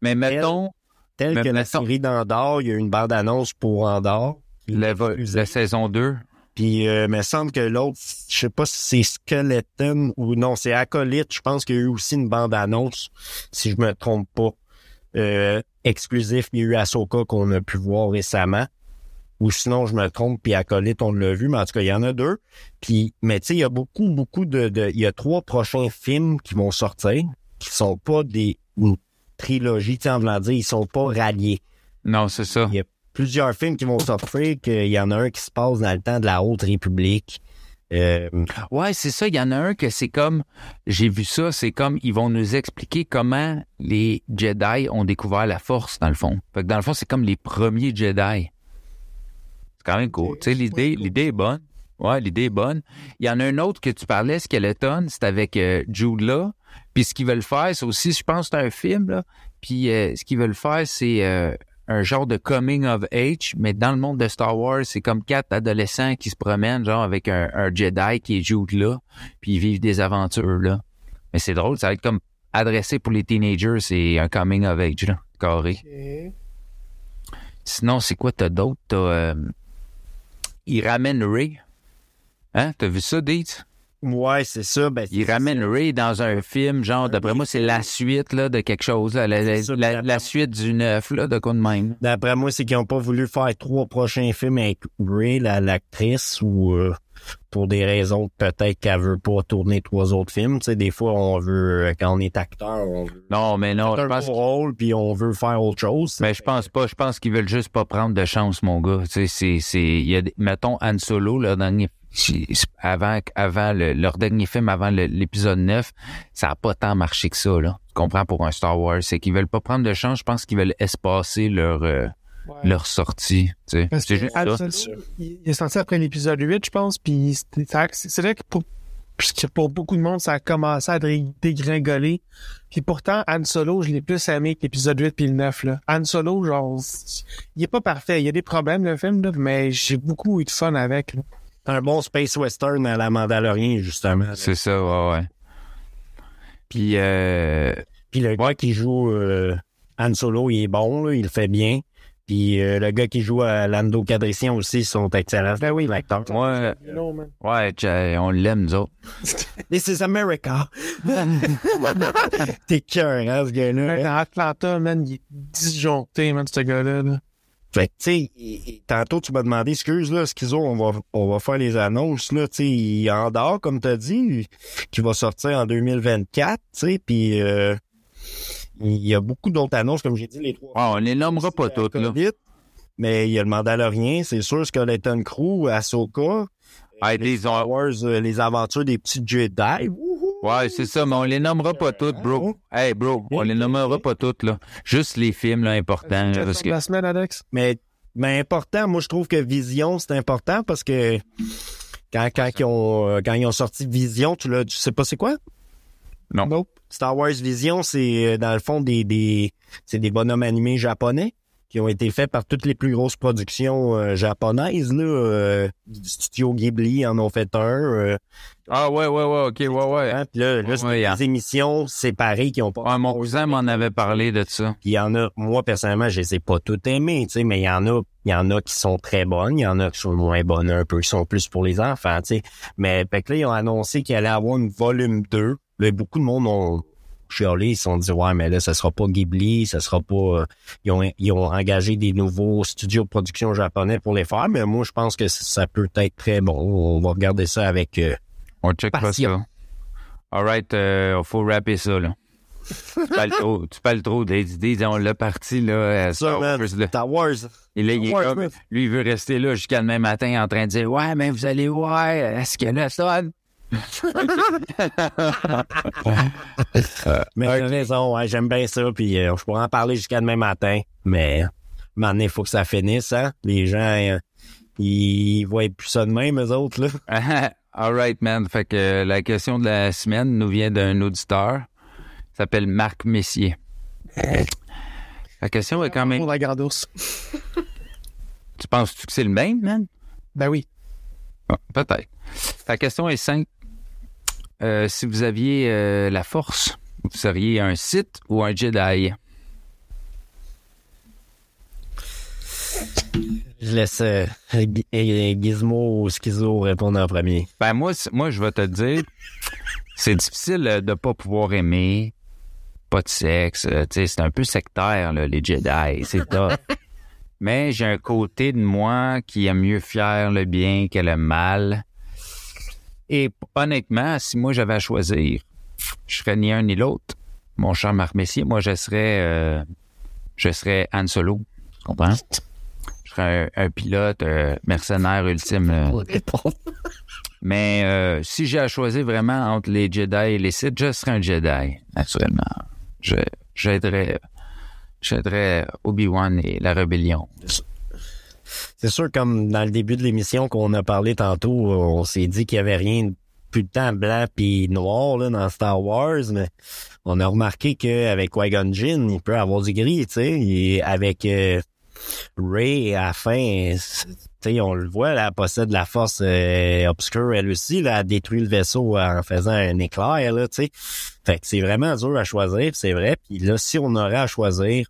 Mais mettons, Tel Mais que la série d'Andorre, il y a eu une bande-annonce pour Andorre. la, la saison 2. Puis, euh, il me semble que l'autre, je sais pas si c'est Skeleton ou non, c'est Acolyte. Je pense qu'il y a eu aussi une bande-annonce, si je me trompe pas. Euh, exclusif, il y a eu Ahsoka qu'on a pu voir récemment. ou sinon je me trompe, puis Acolyte, on l'a vu, mais en tout cas, il y en a deux. Puis, mais tu sais, il y a beaucoup, beaucoup de, de- Il y a trois prochains films qui vont sortir, qui sont pas des une trilogie, tu sais, en voulant dire, ils sont pas ralliés. Non, c'est ça. Il y a plusieurs films qui vont sortir, qu'il y en a un qui se passe dans le temps de la Haute République. Euh, Ouais, c'est ça. Il y en a un que c'est comme, j'ai vu ça, c'est comme, ils vont nous expliquer comment les Jedi ont découvert la force, dans le fond. Fait que dans le fond, c'est comme les premiers Jedi. C'est quand même cool. Tu sais, l'idée, l'idée est bonne. Ouais, l'idée est bonne. Il y en a un autre que tu parlais, Skeleton, c'est avec euh, Jude Law. Puis ce qu'ils veulent faire, c'est aussi, je pense, c'est un film, là. Puis euh, ce qu'ils veulent faire, c'est euh, un genre de coming of age, mais dans le monde de Star Wars, c'est comme quatre adolescents qui se promènent, genre avec un, un Jedi qui est Jude là, puis ils vivent des aventures là. Mais c'est drôle, ça va être comme adressé pour les teenagers, c'est un coming of age là, carré. Sinon, c'est quoi t'as d'autre? T'as, euh, ils ramènent Ray. Hein, t'as vu ça, Deet? Ouais, c'est ça. Ben, Ils ramènent Ray dans un film, genre, d'après moi, c'est la suite là, de quelque chose, là, la, ça, suite du neuf, là, de quoi de même. D'après moi, c'est qu'ils n'ont pas voulu faire trois prochains films avec Ray, la- l'actrice, ou euh, pour des raisons peut-être qu'elle veut pas tourner trois autres films. Tu sais, des fois, on veut, euh, quand on est acteur, on veut Non, mais non, faire je un pense rôle, puis on veut faire autre chose. Mais je pense pas. Je pense qu'ils veulent juste pas prendre de chance, mon gars. Tu sais, c'est, c'est, il y a, des- mettons, Han Solo, dernier, avant, avant le- leur dernier film, avant l'épisode 9, ça a pas tant marché que ça, là. Tu comprends pour un Star Wars? C'est qu'ils veulent pas prendre de chance. Je pense qu'ils veulent espacer leur, euh, Ouais. leur sortie, tu sais. Parce C'est que juste ça. Il est sorti après l'épisode 8, je pense, puis c'est vrai que pour, puisque pour beaucoup de monde, ça a commencé à dé- dégringoler. Puis pourtant, Han Solo, je l'ai plus aimé que l'épisode 8 puis le 9, là. Han Solo, genre, il est pas parfait. Il y a des problèmes, le film, là, mais j'ai beaucoup eu de fun avec, là. C'est un bon space western à la Mandalorian, justement. C'est ça, ouais, ouais. Puis, euh, Puis le gars qui joue euh, Han Solo, il est bon, là, il le fait bien. Puis euh, le gars qui joue à Lando Cadrician aussi, ils sont excellents. Ben oui. l'acteur. ouais, tcha- on l'aime, nous autres. [laughs] This is America. [laughs] T'es cœur, hein, ce gars-là. Dans Atlanta, man, il est disjoncté, man, ce gars-là, là. Fait que, tu sais, tantôt, tu m'as demandé, excuse, là, Schizo, on va, on va faire les annonces, là, tu sais, en dehors, comme t'as dit, qui va sortir en 2024, tu sais, puis euh, il y a beaucoup d'autres annonces, comme j'ai dit, les trois. Ouais, on les nommera pas toutes, là. Mais il y a le Mandalorien, c'est sûr, Skeleton Crew, Ahsoka, Ah, les des- Star Wars, euh, les aventures des petits Jedi. Ouais, c'est ça, mais on les nommera pas toutes, bro. Hey, bro, on les nommera pas toutes, là. Juste les films, là, importants, là, parce que... La semaine, Alex? Mais, mais important, moi je trouve que Vision, c'est important parce que quand, quand, ils, ont, euh, quand ils ont sorti Vision, tu, l'as- tu sais pas c'est quoi? Non. Nope. Star Wars Vision, c'est euh, dans le fond des, des, c'est des bonhommes animés japonais qui ont été faits par toutes les plus grosses productions euh, japonaises. Là, euh, du studio Ghibli en ont fait un. euh, Ah, ouais, ouais, ouais, ok, ouais, ouais. hein, puis là, là, c'est Ouais, des hein. émissions séparées qui ont pas. Ouais, mon cousin m'en avait parlé de ça. Puis il y en a, moi personnellement, je les ai pas toutes aimées, tu sais, mais il y en a, il y en a qui sont très bonnes, il y en a qui sont moins bonnes un peu, qui sont plus pour les enfants, tu sais. Mais fait que là, ils ont annoncé qu'il allait avoir une volume 2. Là, beaucoup de monde ont chialé, ils se sont dit ouais, mais là, ça sera pas Ghibli, ça sera pas. euh, ils ont ils ont engagé des nouveaux studios de production japonais pour les faire, mais moi je pense que ça peut être très bon. On va regarder ça avec. euh, On check pas ça. Alright, euh, faut rapper ça, là. tu parles trop, [laughs] tu parles trop des idées, on l'a parti, là, Star. Wars, là. Star Wars. Il est comme- lui, il veut rester là jusqu'à demain matin en train de dire, ouais, mais vous allez voir, est-ce que là, ça... [laughs] Mais t'as raison, ouais, j'aime bien ça, puis euh, je pourrais en parler jusqu'à demain matin, mais maintenant, il faut que ça finisse, hein. Les gens, euh, ils voient plus ça de même, eux autres, là. [laughs] Alright, man. Fait que euh, la question de la semaine nous vient d'un auditeur. Il s'appelle Marc Messier. La question est quand même... Pour la garde ours. [laughs] Tu penses-tu que c'est le même, man? Ben oui. Ah, Peut-être. La question est simple. Euh, si vous aviez euh, la force, vous seriez un Sith ou un Jedi? Je laisse euh, euh, Gizmo ou Schizo répondre en premier. Ben moi, moi je vais te dire, c'est difficile euh, de pas pouvoir aimer, pas de sexe, euh, tu sais, c'est un peu sectaire là, les Jedi, c'est [laughs] tough. Mais j'ai un côté de moi qui aime mieux faire le bien que le mal. Et honnêtement, si moi j'avais à choisir, je serais ni un ni l'autre. Mon cher Marc Messier, moi je serais euh, je serais Han Solo. Tu comprends? Un, un pilote euh, mercenaire ultime. là. Mais euh, si j'ai à choisir vraiment entre les Jedi et les Sith, je serais un Jedi, naturellement. Je j'aiderais j'aiderais Obi-Wan et la rébellion. C'est sûr, comme dans le début de l'émission qu'on a parlé tantôt, on s'est dit qu'il y avait rien de plus de temps blanc puis noir là, dans Star Wars, mais on a remarqué qu'avec Qui-Gon Jinn, il peut avoir du gris, tu sais. Et avec euh, Ray à la fin, c'est- tu sais, on le voit, là, elle possède la force euh, obscure, elle aussi, là, elle détruit le vaisseau en faisant un éclair, là, tu sais. Fait que c'est vraiment dur à choisir, c'est vrai. Puis là, si on aurait à choisir,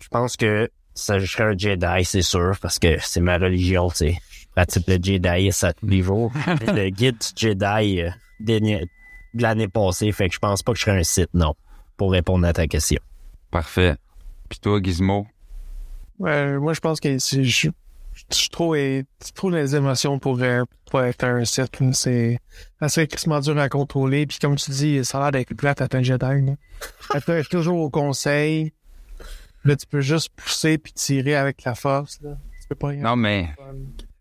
je pense que ça, je serais un Jedi, c'est sûr, parce que c'est ma religion, tu sais. Je pratique le Jedi à tous les jours. [laughs] le guide du Jedi euh, de l'année passée, fait que je pense pas que je serais un Sith, non, pour répondre à ta question. Parfait. Puis toi, Gizmo? Ouais, moi, je pense que c'est, je, je trop les émotions pour, euh, pour être un site. C'est assez extrêmement dur à contrôler. Puis comme tu dis, ça a l'air d'être plate à un Jedi. Être toujours au conseil. Là, tu peux juste pousser puis tirer avec la force. Là. Tu peux pas rien Non, mais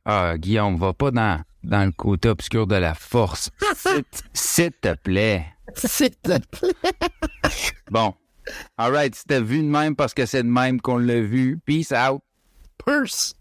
ah, Guillaume, va pas dans, dans le côté obscur de la force. S'il- [laughs] S'il te plaît. S'il te plaît. Bon. All right, c'était vu de même parce que c'est de même qu'on l'a vu. Peace out. Purse.